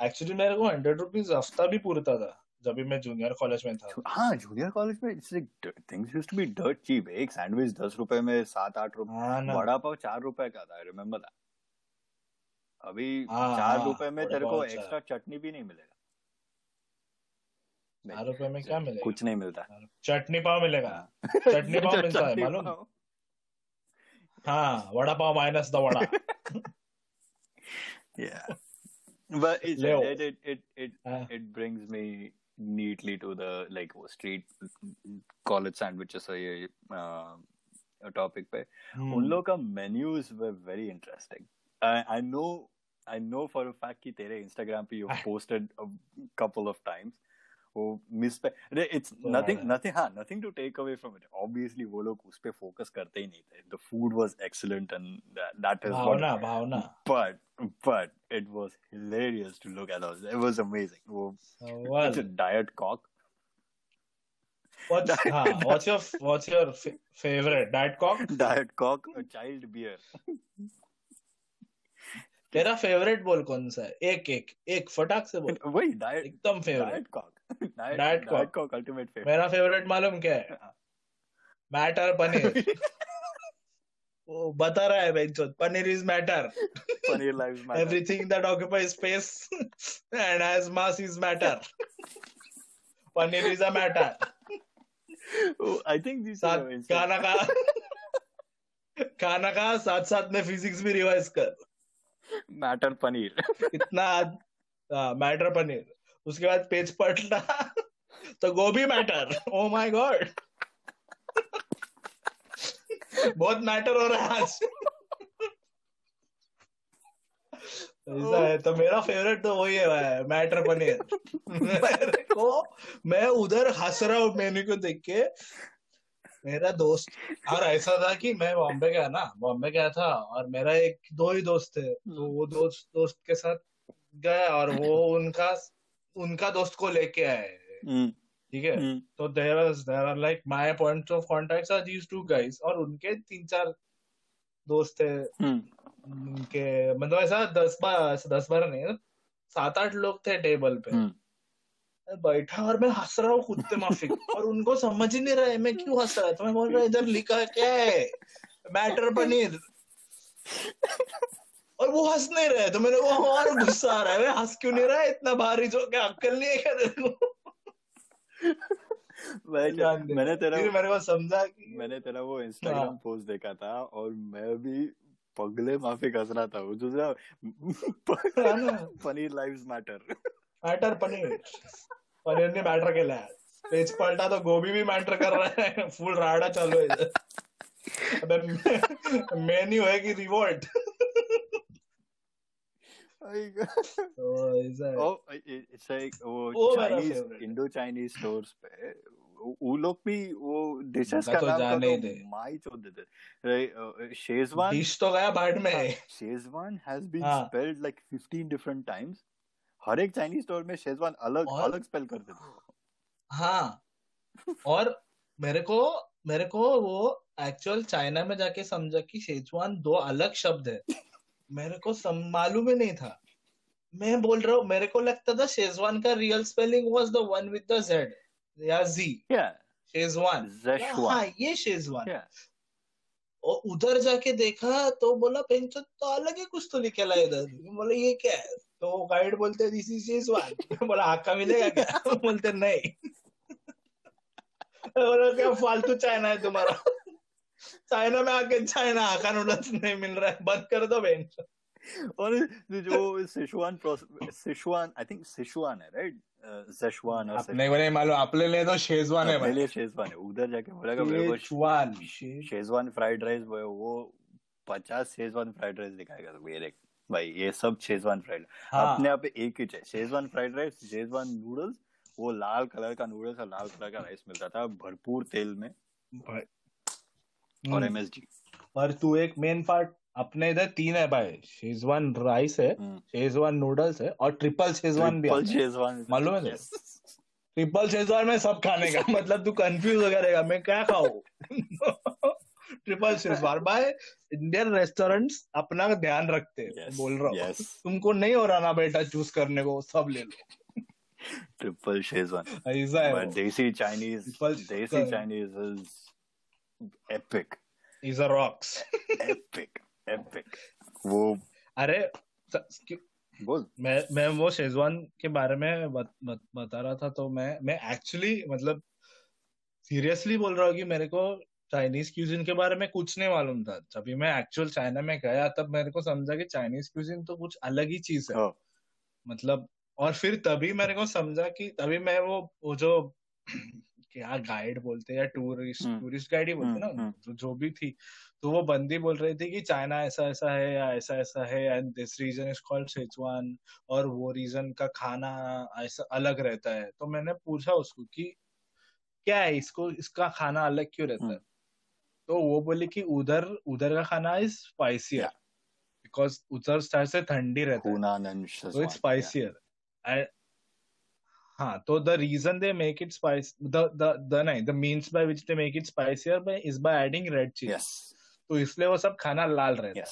एक्चुअली मेरे को हंड्रेड रुपीज़ हफ़्ता भी पूरता था। जब भी मैं जूनियर कॉलेज में था। हाँ जूनियर कॉलेज में it's like things used to be dirt cheap. एक सैंडविच दस रुपए में सात आठ रुपए हाँ वड़ा पाव चार रुपए का था रिमेम्बर दैट अभी हाँ, चार हाँ, रुपए में तेरे को एक्स्ट्रा चटनी भी नहीं मिलेगा। चार रुपए में क्या मिलेगा? कुछ नहीं मिलता। चटनी पाव मिलेगा। हाँ। चटनी पाव [LAUGHS] मिलता है मालूम। हाँ vada pav minus the vada. [LAUGHS] Yeah. But it's, it, it it it हाँ, it brings me neatly to the like वो street college sandwiches है ये uh, topic पे हम्म, उन लोग का menus were very interesting I I know I know for a fact कि तेरे Instagram पे you've [LAUGHS] posted a couple of times वो मिस पे अरे इट्स नथिंग नथिंग हाँ। Nothing to take away from it obviously वो लोग उस पे फोकस करते ही नहीं थे. The food was excellent and that is Bhavna Bhavna. But but it was hilarious to look at it was amazing वो it's a diet Coke what's your what's your favourite diet Coke diet Coke a child beer तेरा favourite बोल कौन सा है? एक एक एक फटाक से बोल। [LAUGHS] वही डाइट एकदम favourite Coke diet Coke ultimate favourite मेरा फेवरेट मालूम क्या है? मैटर पनीर। [LAUGHS] वो बता रहा है भाई चोद paneer is matter paneer life matter everything that occupy space and has mass is matter paneer is a matter I think this is खाना का [LAUGHS] खाना का साथ साथ में फिजिक्स भी रिवाइज कर। Matter paneer. इतना मैटर पनीर। उसके बाद पेज पलटा तो गोभी मैटर। ओ माय गॉड बहुत मैटर हो रहा है आज। ऐसा है तो मेरा फेवरेट तो वही है मैटर पनीर। [LAUGHS] मेरे को मैं उधर हंस रहा हूँ मेन्यू को देख के। मेरा दोस्त और ऐसा था कि मैं बॉम्बे गया ना बॉम्बे गया था और मेरा एक दो ही दोस्त थे तो वो दोस्त दोस्त के साथ गया और वो [CLEARS THROAT] उनका उनका दोस्त को लेके आए। हम्म, ठीक है? हम्म, तो there there are like my points of contact are these two guys और उनके तीन चार दोस्त थे। हम्म, उनके मतलब ऐसा दस बार दस बार नहीं सात आठ लोग थे टेबल पे। हम्म। बैठा और मैं हंस रहा हूँ खुद पे माफ़ी। और उनको समझ ही नहीं रहा है मैं क्यों हंस रहा था मैं बोल रहा इधर लिखा क्या है? मैटर पनीर। और वो हंस नहीं रहे तो मेरे को और गुस्सा आ रहा है। मैं हंस क्यों नहीं रहा है? इतना भारी जो क्या अक्कल नहीं है क्या तेरे को? मैंने तेरा मेरे को समझा कि मैंने तेरा वो इंस्टाग्राम हाँ। पोस्ट देखा था और मैं भी पगले माफ़ी हंस रहा था। सा हाँ। Paneer lives matter matter paneer. Paneer ने मैटर केला पेज पलटा तो गोभी भी मैटर कर रहा है। फुल राडा चालू है अबे मेन्यू है कि रिवोल्ट तो। इंडो चाइनीज़ स्टोर्स पे वो- लोग भी वो डिशेस का तो नाम जाने का ही तो दे। माई देते शेजवान डिश तो गया बाट में। Schezwan has been. Spelled like 15 different times हर एक चाइनीज़ स्टोर में शेजवान अलग और- अलग स्पेल कर देते हाँ। और मेरे को मेरे को वो एक्चुअल चाइना में जाके समझा कि शेजवान दो अलग शब्द है। मेरे को सम- मालूम ही नहीं था। मैं बोल रहा हूँ मेरे को लगता था शेजवान का real spelling was the one with the Z या जी शेजवान हाँ ये शेजवान या और उधर जाके देखा तो बोला पेंशन तो अलग ही कुछ तो निकला इधर। बोला ये क्या है? तो गाइड बोलते दिस इज़ शेजवान बोला आका मिलेगा क्या? [LAUGHS] बोलते नहीं. [LAUGHS] बोला क्या फालतू चाइना है तुम्हारा? [LAUGHS] चाइना में आके चाइना आका नूडल्स नहीं मिल रहा है। बंद कर दो बेंच और जो Sichuan Sichuan I think Sichuan है राइट सेशवान और नहीं मालूम अपने लिए तो शेजवान है भाई. लिए शेजवान है। उधर जाके बोलेगा मेरे को शेजवान शेजवान फ्राइड राइस वो पचास शेजवान फ्राइड राइस दिखाएगा तो ये देख भाई ये सब शेजवान फ्राइड हाँ। अपने आप एक ही है Schezwan fried rice Schezwan noodles वो लाल कलर का नूडल्स और लाल कलर का राइस मिलता था भरपूर तेल में। और हम्म। एमएसजी पर तू एक मेन पार्ट अपने इधर तीन है भाई। शेजवान राइस है शेजवान नूडल्स है और ट्रिपल शेजवान भी ट्रिपल। शेजवान मालूम है ट्रिपल शेजवान में सब खाने का। मतलब तू कंफ्यूज हो करेगा मैं क्या खाऊं? [LAUGHS] Triple Schezwan by Indian restaurants अपना ध्यान रखते हैं Yes, बोल रहा हूँ। yes. तुमको नहीं हो रहा ना बेटा चूज़ करने को सब ले लो। ट्रिपल शेजवान ऐसा है desi Chinese desi Chinese is epic is a rocks epic epic वो अरे बोल। मैं मैं वो शेजवान के बारे में बत, बत, बता रहा था तो मैं मैं एक्चुअली मतलब सीरियसली बोल रहा हूँ कि मेरे को चाइनीज़ क्यूजिन के बारे में कुछ नहीं मालूम था जब मैं एक्चुअल चाइना में गया तब मेरे को समझा कि चाइनीज़ क्यूजिन तो कुछ अलग ही चीज़ है हाँ मतलब और फिर तभी मेरे को समझा कि तभी मैं वो वो जो क्या गाइड बोलते या टूरिस्ट हम्म। टूरिस्ट गाइड ही बोलते हैं हम्म, ना हम्म। जो, जो भी थी तो वो बंदी बोल रही थी कि चाइना ऐसा ऐसा है या ऐसा ऐसा है and this region is called Sichuan और वो रीजन का खाना ऐसा अलग रहता है तो मैंने पूछा उसको कि क्या है इसको इसका खाना अलग क्यों रहता है हम्म। तो वो बोले कि उधर उधर का खाना इज़ स्पाइसियर बिकॉज़ उधर स्टाइल से ठंडी रहती है। एंड and हाँ तो the reason they make it spice the the the नहीं the means by which they make it spicier by is by adding red chili yes तो इसलिए वो सब खाना लाल रहता है।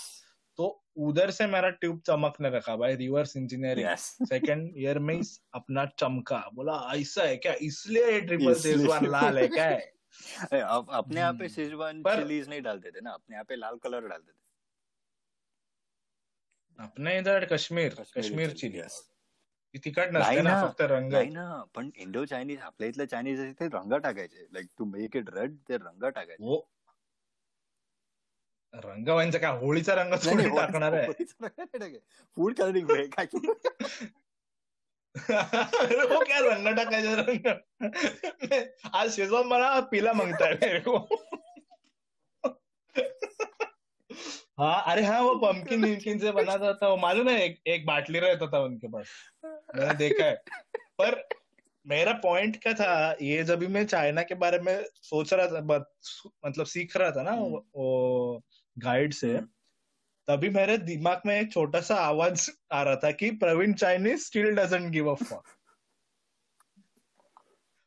तो उधर से मेरा ट्यूब चमकने रखा भाई रिवर्स इंजीनियरिंग सेकंड ईयर में अपना चमका। बोला ऐसा है क्या? इसलिए ट्रिपल शेजवान लाल है क्या? है [LAUGHS] अब अपने यहाँ पे हम्म। शेजवान चिलीज नहीं डालते थे ना अपने यहाँ पे लाल कलर डालते थे। अपने इधर कश्मीर कश्मीर चिली तिखट नसते ना फक्त रंग। नाही ना पण इंडो चायनीज आपल्या चायनीज ते रंग टाकायचे. Like to make it red ते रंग टाकायचे. रंग म्हणजे काय होळीचा रंग टाकणार आहे. फ़ूड कलरिंग काय? [LAUGHS] मेरे को क्या रंग टाकायचे रंग आज शेजवान मला पीला मागताय मेरे को हाँ अरे हाँ वो पंपकिन विम्किन से बना था, था वो मालूम है एक एक बाटली रहता था उनके पास मैंने देखा है पर मेरा पॉइंट क्या था ये जब भी मैं चाइना के बारे में सोच रहा था मतलब सीख रहा था ना हम्म। वो, गाइड से। तभी मेरे दिमाग में एक छोटा सा आवाज़ आ रहा था कि Praveen Chinese still doesn't give a fuck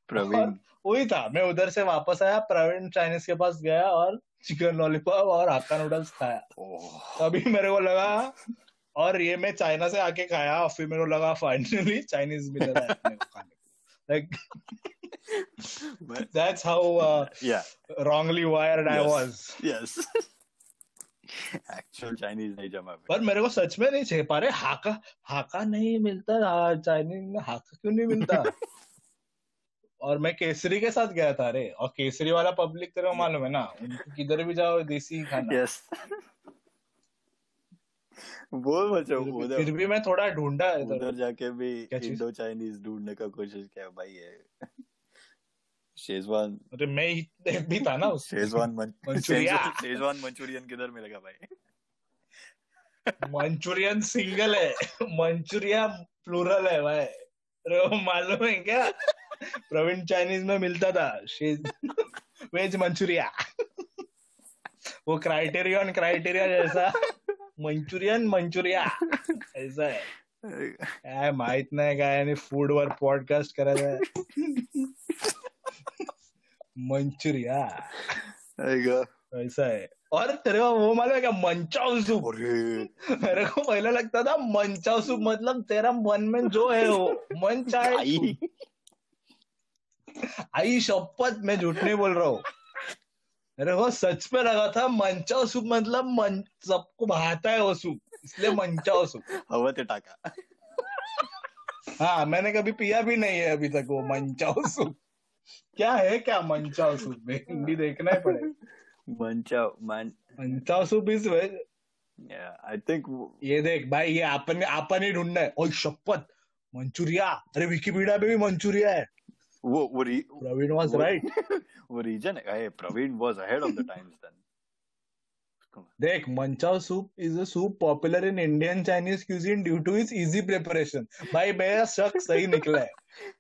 Praveen. वही था मैं उधर से वापस आया प्रवीण चाइनीज़ के पास गया और चिकन लॉलीपॉप और हाक्का नूडल्स खाया। तभी मेरे को लगा और ये मैं चाइना से आके खाया और फिर मेरे को लगा फाइनली चाइनीज़ मिल रहा है खाने like that's how yeah wrongly wired I Yes. Was yes [LAUGHS] actual Chinese नहीं जमा। पर मेरे को सच में नहीं चाहिए पारे हाका हाका नहीं मिलता चाइनीज़ में हाका क्यों नहीं मिलता? [LAUGHS] और मैं केसरी के साथ गया था अरे और केसरी वाला पब्लिक तेरे को मालूम है ना? उनको किधर भी जाओ देसी खाना। यस बोल भी- उधर फिर भी मैं थोड़ा ढूंढा उधर जाके भी इंडो चाइनीज़ ढूँढने का कोशिश किया भाई ये। शेजवान अरे मैं ही भी था ना उस शेजवान मन- मंचूरिया। शेजवान मंचूरियन किधर मिलेगा भाई? मंचूरियन सिंगल है। मंचूरिया प्लूरल है भाई। अरे वो मालूम है क्या? प्रवीण चाइनीज़ में मिलता था। शेज वेज मंचूरिया। वो क्राइटेरियन क्राइटेरिया जैसा। Manchurian Manchuria. ऐसा है। काय माहित नाही काय? आणि फ़ूड वर पॉडकास्ट करायचा मंचूरिया ऐसा है और तेरे को वो मालूम है क्या मंचाओ सूप मेरे को पहले लगता था मंचाओ सूप मतलब तेरा मन में जो है वो। मन चाहे आई। आई शपथ मैं झूठ नहीं बोल रहा हूँ। मेरे को सच में लगा था मंचाओ सूप मतलब मन सबको भाता है वो सूप इसलिए मंचाओ सूप हवा ते टाका हाँ मैंने कभी पिया भी नहीं है अभी तक वो मंचाओ सूप क्या है क्या मंचाओ सूप में? हिंदी देखना ही पड़ेगा। मंचा मन manchow soup is veg I think ये देख भाई ये अपन अपन ही ढूंढना है। ओए शपथ! मंचूरिया! अरे विकीपीडिया पे भी मंचूरिया है। वो वो री, प्रवीण वाज राइट वो रीजन [LAUGHS] है। Praveen was ahead of the times then देख manchow soup is a soup popular in Indian Chinese cuisine due to its easy preparation भाई मेरा शक सही निकला है।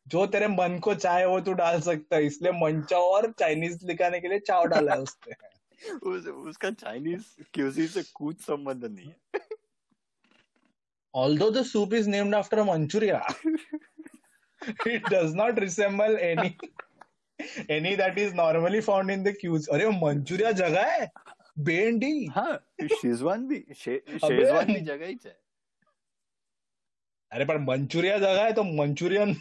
जो तेरे मन को चाहे वो तू डाल सकता है इसलिए मंचाओ और चाइनीज़ लिखाने के लिए चाव डाला है उसने। [LAUGHS] उस, उसका चाइनीज़ क्यूजी से कुछ संबंध नहीं है। Although the soup is named after manchuria [LAUGHS] it does not resemble any any that is normally found in the cuisine. अरे वो मंचूरिया जगह है? बेंडी हाँ शेजवान भी शे, शेजवान भी जगह ही है। अरे पर मंचूरिया जगह है तो मंचूरियन।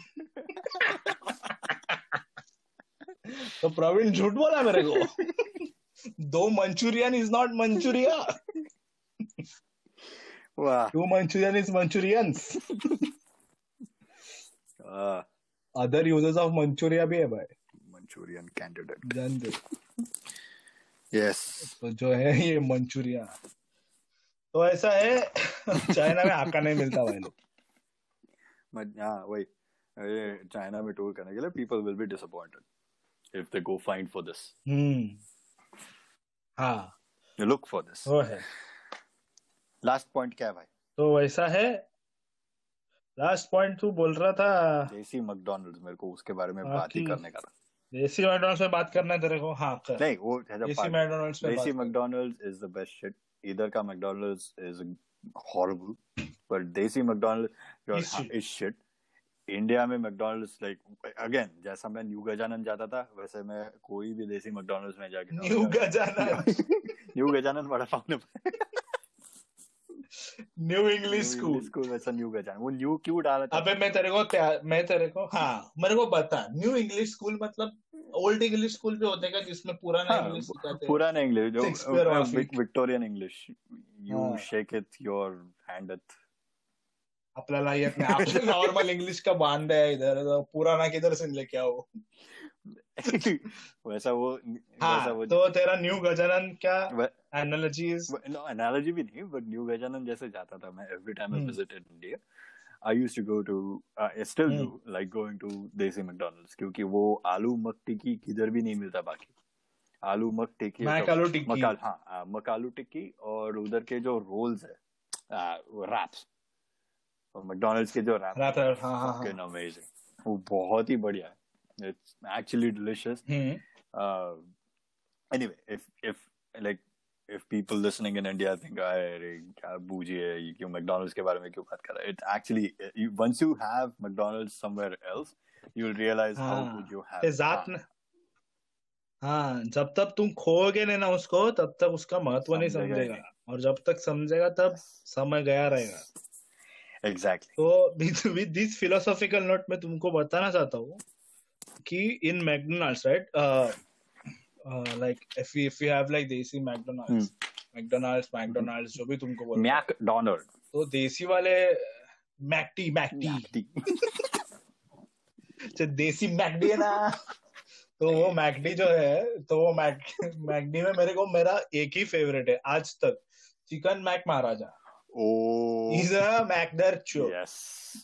तो प्रवीण झूठ बोला मेरे को। दो Manchurian is not Manchuria. Two Manchurian is Manchurians. Other uses of Manchuria भी है भाई। मंचूरियन कैंडिडेट जान यस तो जो है ये मंचूरिया। तो ऐसा है चाइना में आका नहीं मिलता भाई लोग। हाँ वही। चाइना में टूर करने के लिए people will be disappointed if they go find for this हाँ। लुक फॉर दिस वो है। लास्ट पॉइंट क्या है भाई? तो वैसा है। लास्ट पॉइंट तू बोल रहा था। देसी मैकडॉनल्ड्स मेरे को उसके बारे में बात ही करने का था। देसी मैकडॉनल्ड्स में बात करना है तेरे को? हाँ कर। नहीं वो है देसी मैकडॉनल्ड्स कर। McDonald's is the best shit इधर का McDonald's is horrible but desi McDonald's Is shit. Is shit India में मैकडॉनल्ड्स लाइक अगेन जैसा मैं न्यू गजानन जाता था वैसे मैं कोई भी देसी मैकडॉनल्ड्स में जाके न्यू गजानन न्यू गजानन बड़ा पाउन न्यू इंग्लिश स्कूल स्कूल वैसा न्यू गजानन वो न्यू क्यों डाला था? अबे मैं तेरे को क्या मैं तेरे को हाँ मेरे को बता। न्यू इंग्लिश स्कूल मतलब ओल्ड इंग्लिश स्कूल भी होते हैं जिसमें पुराना इंग्लिश सिखाते हैं? पुराना इंग्लिश जो विक्टोरियन इंग्लिश यू हाँ. Shake it your hand it आपल्याला येत नाही आपलं नॉर्मल इंग्लिश का बाँध है इधर तो पुराना किधर से लेके आओ [LAUGHS] वैसा वो वैसा हाँ वो तो तेरा न्यू गजानन क्या एनालॉजी इज़ नो एनालॉजी भी नहीं बट न्यू गजानन जैसे जाता था मैं every time I. Visited India I used to go to I still. Do like going to desi McDonald's क्योंकि वो आलू मक की किधर भी नहीं मिलता बाकी आलू मक टिक्की मकालू टिक्की। मकाल, हाँ, मकालू टिक्की और उधर के जो रोल्स है रैप्स। मैकडोनल्ड्स के जो रैप हाँ, हाँ, हाँ। वो बहुत ही बढ़िया है। It's actually delicious anyway if if like if people listening in India think अरे क्या बुझे है क्यों मैकडोनल्ड्स के बारे में क्यों बात कर रहा है? इट हाँ जब तक तुम खोगे नहीं ना उसको तब तक उसका महत्व नहीं समझेगा और जब तक समझेगा तब समय गया रहेगा। Exactly. तो विद दिस फिलोसॉफिकल नोट मैं तुमको बताना चाहता हूँ कि in McDonald's right like if if you have like desi McDonald's McDonald's McDonald's जो भी तुमको बोलो McDonald. तो देसी वाले मैकटी मैकटी [LAUGHS] देसी मैकडी है ना। [LAUGHS] तो वो मैकडी जो है तो वो मैक [LAUGHS] मैकडी में मेरे को मेरा एक ही फेवरेट है आज तक chicken Mac Maharaja. oh is a मैकडर चो yes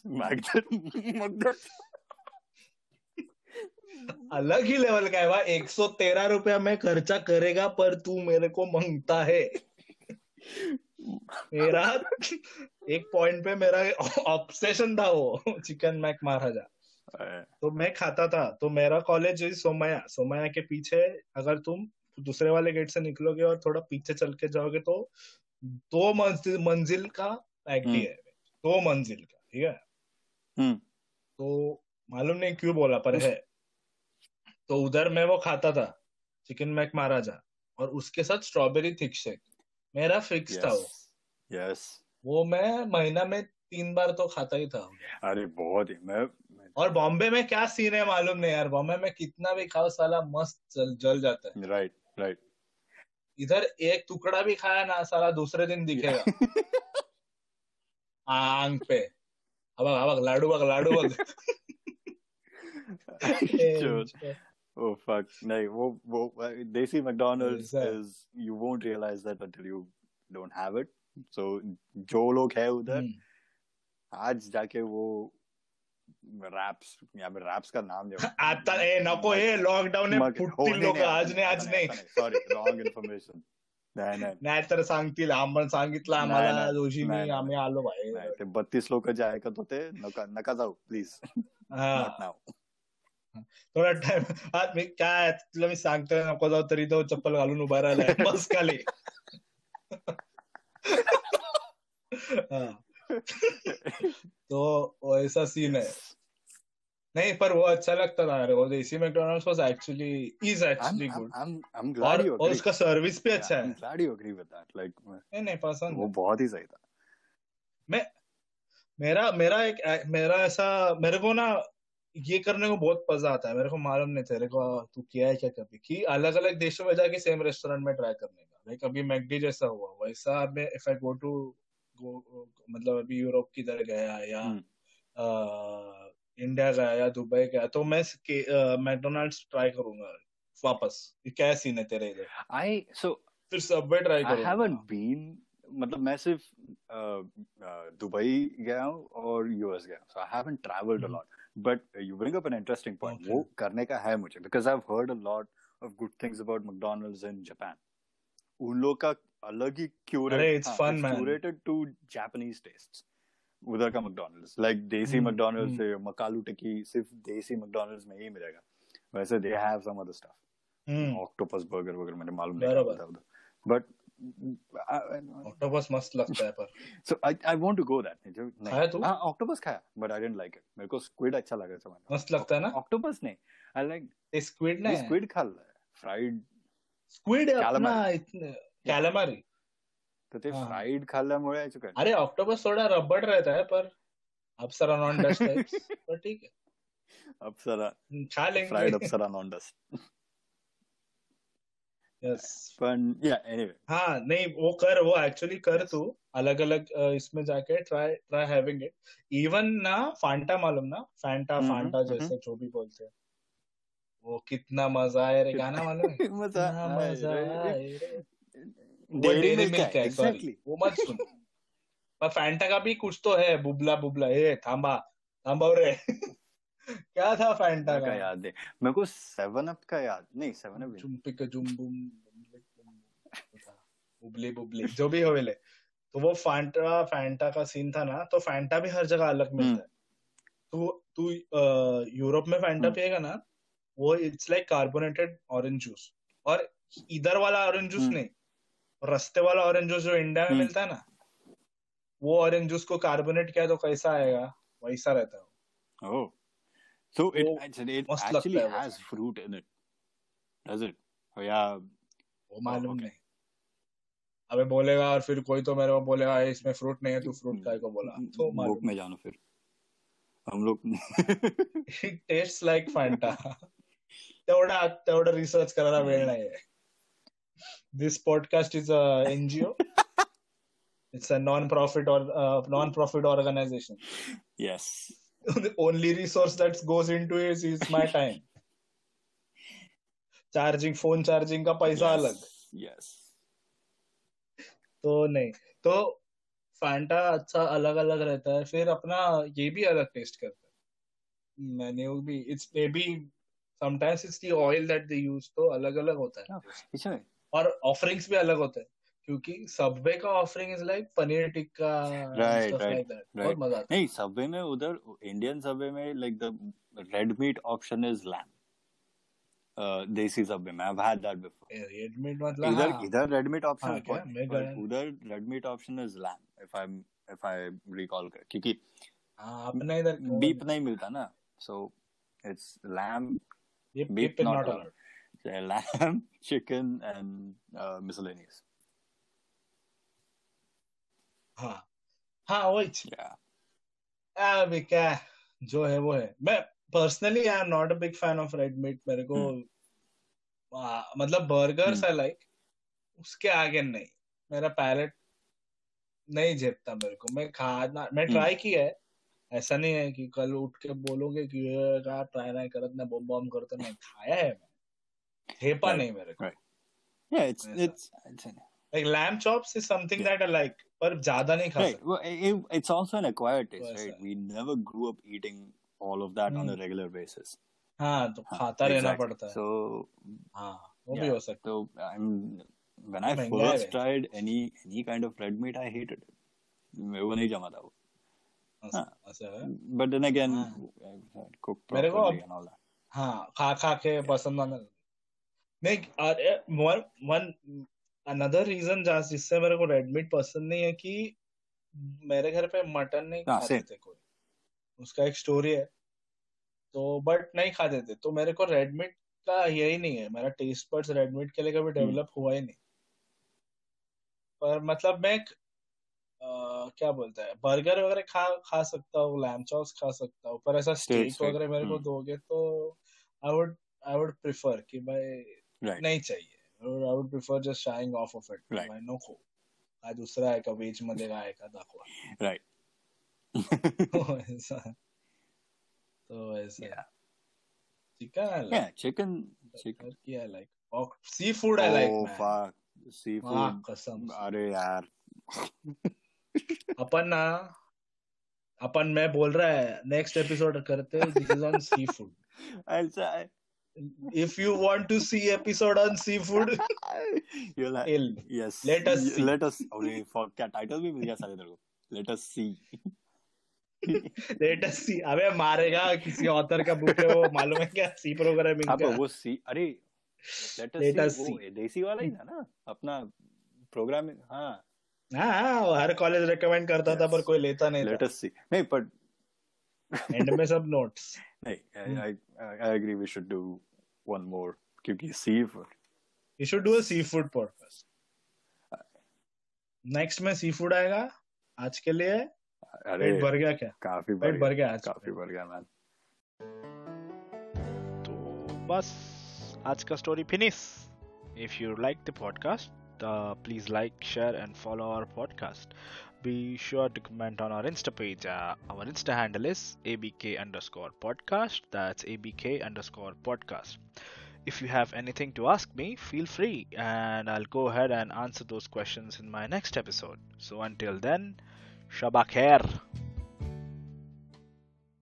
McDonald अलग ही लेवल का है वह एक सौ तेरह रुपया मैं खर्चा करेगा पर तू मेरे को माँगता है। मेरा एक पॉइंट पे मेरा ऑब्सेशन था वो चिकन मैक महाराजा। तो मैं खाता था। तो मेरा कॉलेज सोमाया। सोमया के पीछे अगर तुम दूसरे वाले गेट से निकलोगे और थोड़ा पीछे चल के जाओगे तो दो मंजिल मंजिल का मैगडी हम्म। है। दो मंजिल का ठीक है? हम्म। तो मालूम नहीं क्यों बोला पर है। तो उधर मैं वो खाता था चिकन मैक महाराजा और उसके साथ स्ट्रॉबेरी थिक शेक मेरा फिक्स था वो। Yes yes वो मैं महीना में तीन बार तो खाता ही था। अरे बहुत ही मैं- और बॉम्बे में क्या सीन है मालूम नहीं यार बॉम्बे में कितना भी खाओ साला मस्त जल, जल जाता है right right इधर एक टुकड़ा भी खाया ना साला दूसरे दिन दिखेगा [LAUGHS] आंग पे अब अब लाडू बग लाडू बग. [LAUGHS] [LAUGHS] Oh fuck! नहीं वो वो देसी McDonald's ऐसा है। is you won't realize that until you don't have it. So जो लोग है उधर हम्म, आज जाके वो रैप्स या फिर रैप्स का नाम जो [LAUGHS] आता ए नको ए लॉकडाऊन आहे फुटतील लोक आज नाही आज नाही सॉरी रॉंग इन्फॉर्मेशन नाही नाही. नाहीतर सांगतील आपण सांगितलं आम्हाला. जोशीनी. आम्ही आलो बाहेर. ते बत्तीस लोक जे ऐकत होते नका नका जाऊ प्लीज [LAUGHS] हा. थोडा टाइम आज मी काय तुला मी सांगतोय नको जाऊ तरी तो चप्पल घालून उभा राहिलाय बस खाली. [LAUGHS] हा. तो वो ऐसा सीन है। नहीं पर वो अच्छा लगता था वो desi McDonald's was actually is actually good I'm glad और you और उसका सर्विस भी अच्छा है। glad you agree with that. Like, नहीं नहीं पसंद वो बहुत ही सही था. मैं मेरा मेरा एक मेरा ऐसा मेरे को ना ये करने को बहुत मज़ा आता है। मेरे को मालूम नहीं तेरे को तू किया है क्या कभी? कि अलग अलग देशों में जाके सेम रेस्टोरेंट में ट्राई करने का। लाइक अभी मैकडी जैसा हुआ वैसा मैं इफ़ आई गो टू मतलब अभी यूरोप की तरह गया या हम्म। इंडिया गया या दुबई गया तो मैं मैकडोनाल्ड्स ट्राई करूँगा वापस। क्या सीन है तेरे इधर? आई सो फिर सबवे ट्राई करूँगा। आई हैवंट बीन मतलब मैं सिर्फ़ दुबई गया हूँ और यूएस गया so I haven't travelled a lot but you bring up an interesting point वो करने का है मुझे because I have heard a lot of good things about McDonald's in Japan उन लोग का अलग ही अरे, it's हाँ, fun, it's man. curated to उधर का McDonald's like देसी हम्म, हम्म. से मकालू टिक्की सिर्फ़ देसी McDonald's में ही मिलेगा। वैसे they have some other stuff. Hmm octopus burger वगैरह मैंने मालूम नहीं। क्या उधर। बट ऑक्टोपस मस्त लगता है पर। So I I want to go that जो खाया तू? हाँ ऑक्टोपस खाया but I didn't like it मेरे को स्क्विड अच्छा लगा था मैंने मस्त लगता है ना? ऑक्टोपस नहीं। आई लाइक स्क्विड नाही स्क्विड खा फ्राइड स्क्विड अपना. इतने कैलामारी ते हाँ. फ्राइड खाल्ल्यामुळे अरे ऑक्टोपस थोड़ा रबड़ रहता है पर अप्सरा नॉन डस्ट पर ठीक है। अप्सरा खा लेंगे। फ्राइड अप्सरा नॉन डस्ट यस पण या एनीवे हाँ नहीं वो कर वो एक्चुअली कर तू अलग अलग इसमें जाके try try having it even ना फांटा मालूम ना? फैंटा हम्म, फांटा हम्म। जैसे जो भी बोलते हैं। वो कितना मज़ा है रे गाना मालूम [LAUGHS] मज़ा मज़ा मिल्क है सॉरी वो मत सुन। पर फैंटा का भी कुछ तो है बुबला बुबला ए थांबा थांबव रे [LAUGHS] क्या था फैंटा का याद है मेरे को सेवन अप का याद नहीं सेवन अप का जुम बुम बुबली बुबली जो भी हो ले तो वो फैंटा फैंटा का सीन था ना तो फैंटा भी हर जगह अलग मिलता है। तू तू यूरोप में फैंटा हम्म। पिएगा ना वो it's like carbonated orange juice और इधर वाला ऑरेंज जूस हम्म। रास्ते वाला ऑरेंज जूस जो इंडिया में हम्म। मिलता है ना वो ऑरेंज जूस को कार्बोनेट किया तो कैसा आएगा? वैसा रहता है Oh, so it वो actually it मस्त actually लगता है वो। has fruit in it, does it? Oh yeah. वो मालूम okay. नहीं। अबे बोलेगा और फिर कोई तो मेरे को बोलेगा इसमें फ्रूट नहीं है तू फ्रूट काय को बोला। तो बुक मालूम में जानो फिर। हम लोग टेस्ट लाईक फॅन्टा तेवढा तेवढं रिसर्च करायला वेळ नाहीये। Podcast is a NGO it's a non profit और non profit organisation yes. the only resource that goes into it is my time. Charging phone charging का पैसा yes. अलग Yes. तो नहीं. तो फैंटा अच्छा अलग अलग रहता है फिर अपना ये भी अलग टेस्ट करता है. मैंने भी. It's maybe sometimes it's the oil that they use तो अलग अलग होता है. हाँ, इसमें और ऑफरिंग्स भी अलग होते हैं क्योंकि सबवे का offering is like paneer tikka like that बहुत मज़ा आता नहीं सबवे में उधर इंडियन सबवे में like the red meat option is lamb desi Subway में I have had that before red meat मतलब इधर हाँ। इधर रेड मीट हाँ ऑप्शन उधर red meat option is lamb if I if I recall कर क्योंकि हाँ अपने इधर बीफ नहीं मिलता ना so it's lamb not not allowed. Allowed [LAUGHS] lamb chicken and uh, miscellaneous. हाँ हाँ वही। Yeah. अभी क्या है, जो है वो है। मैं personally I am not a big fan of red meat मेरे को आ, मतलब बर्गर्स। आई लाइक उसके आगे नहीं। मेरा पैलेट नहीं झेपता मेरे को। मैं खाना मैं। ट्राई किया है। ऐसा नहीं है कि कल उठ के बोलोगे कि ट्राई नहीं करत ना बम बम करते नहीं खाया है झेपा Right, नहीं मेरे को right. yeah it's it's, it's like lamb chops is something Yeah. That I like पर ज़्यादा नहीं खा right well it, it's also an acquired taste right है। we never grew up eating all of that on a hmm. regular basis हाँ तो हाँ, खाता रहना exactly. पड़ता है so हाँ वो भी yeah हो सकता so I'm when I first tried any any kind of red meat I hated it मेरे को नहीं जमा था वो है ऐसा हाँ ऐसा है but then again हाँ। I've cooked मेरे को properly and all that हाँ खा खा के पसंद आने लगा नहीं वन वन अनदर रीजन जिससे मेरे को रेड मीट पसंद नहीं है कि मेरे घर पे मटन नहीं हाँ, खाते थे कोई। उसका एक स्टोरी है। तो बट नहीं खाते थे। तो मेरे को रेड मीट का यही नहीं है। मेरा टेस्ट बड्स रेड मीट के लिए कभी हम्म। डेवलप हुआ ही नहीं। पर मतलब मैं एक, अ, क्या बोलता है बर्गर वगैरह खा खा सकता हूँ लैम चॉप्स खा सकता हूँ। पर ऐसा स्टेक वगैरह मेरे को हम्म। दोगे तो I would I would prefer कि भाई right. नहीं चाहिए। I would prefer just shying off off it Right. भाई नको काय दुसरा आहे का व्हेज मध्ये काय का दाखवा। [LAUGHS] तो ऐसा तो ऐसा chicken I like chicken chicken turkey I like seafood I like oh man fuck. हाँ कसम अरे यार। अपन ना अपन मैं बोल रहा है नेक्स्ट एपिसोड करते this is on seafood I'll you want to see episode on seafood You're like, tell yes. Let us see. Let us. अरे fuck क्या टाइटल भी मिल गया साले तेरे को. Let us see. Let us see अबे मारेगा किसी ऑथर का बुक है वो मालूम है क्या सी प्रोग्रामिंग का वो सी अरे let us Let see us see. देसी वाला ही था ना अपना प्रोग्रामिंग हाँ हाँ हाँ हर कॉलेज रिकमेंड करता था पर कोई लेता नहीं let us see नहीं but एंड में सब नोट्स [LAUGHS] नहीं Hmm. I I I agree one more क्योंकि seafood. You should do a seafood podcast next में सी फ़ूड आएगा आज के लिए। अरे भर गया क्या? काफ़ी बढ़ भर गया आज। काफ़ी बढ़ गया मैन तो बस आज का story finish if you like the podcast please like share and follow our podcast. Be sure to comment on our insta page. Uh, our insta handle is abk underscore podcast. That's abk underscore podcast. If you have anything to ask me feel free and i'll go ahead and answer those questions in my next episode. So until then shabak khair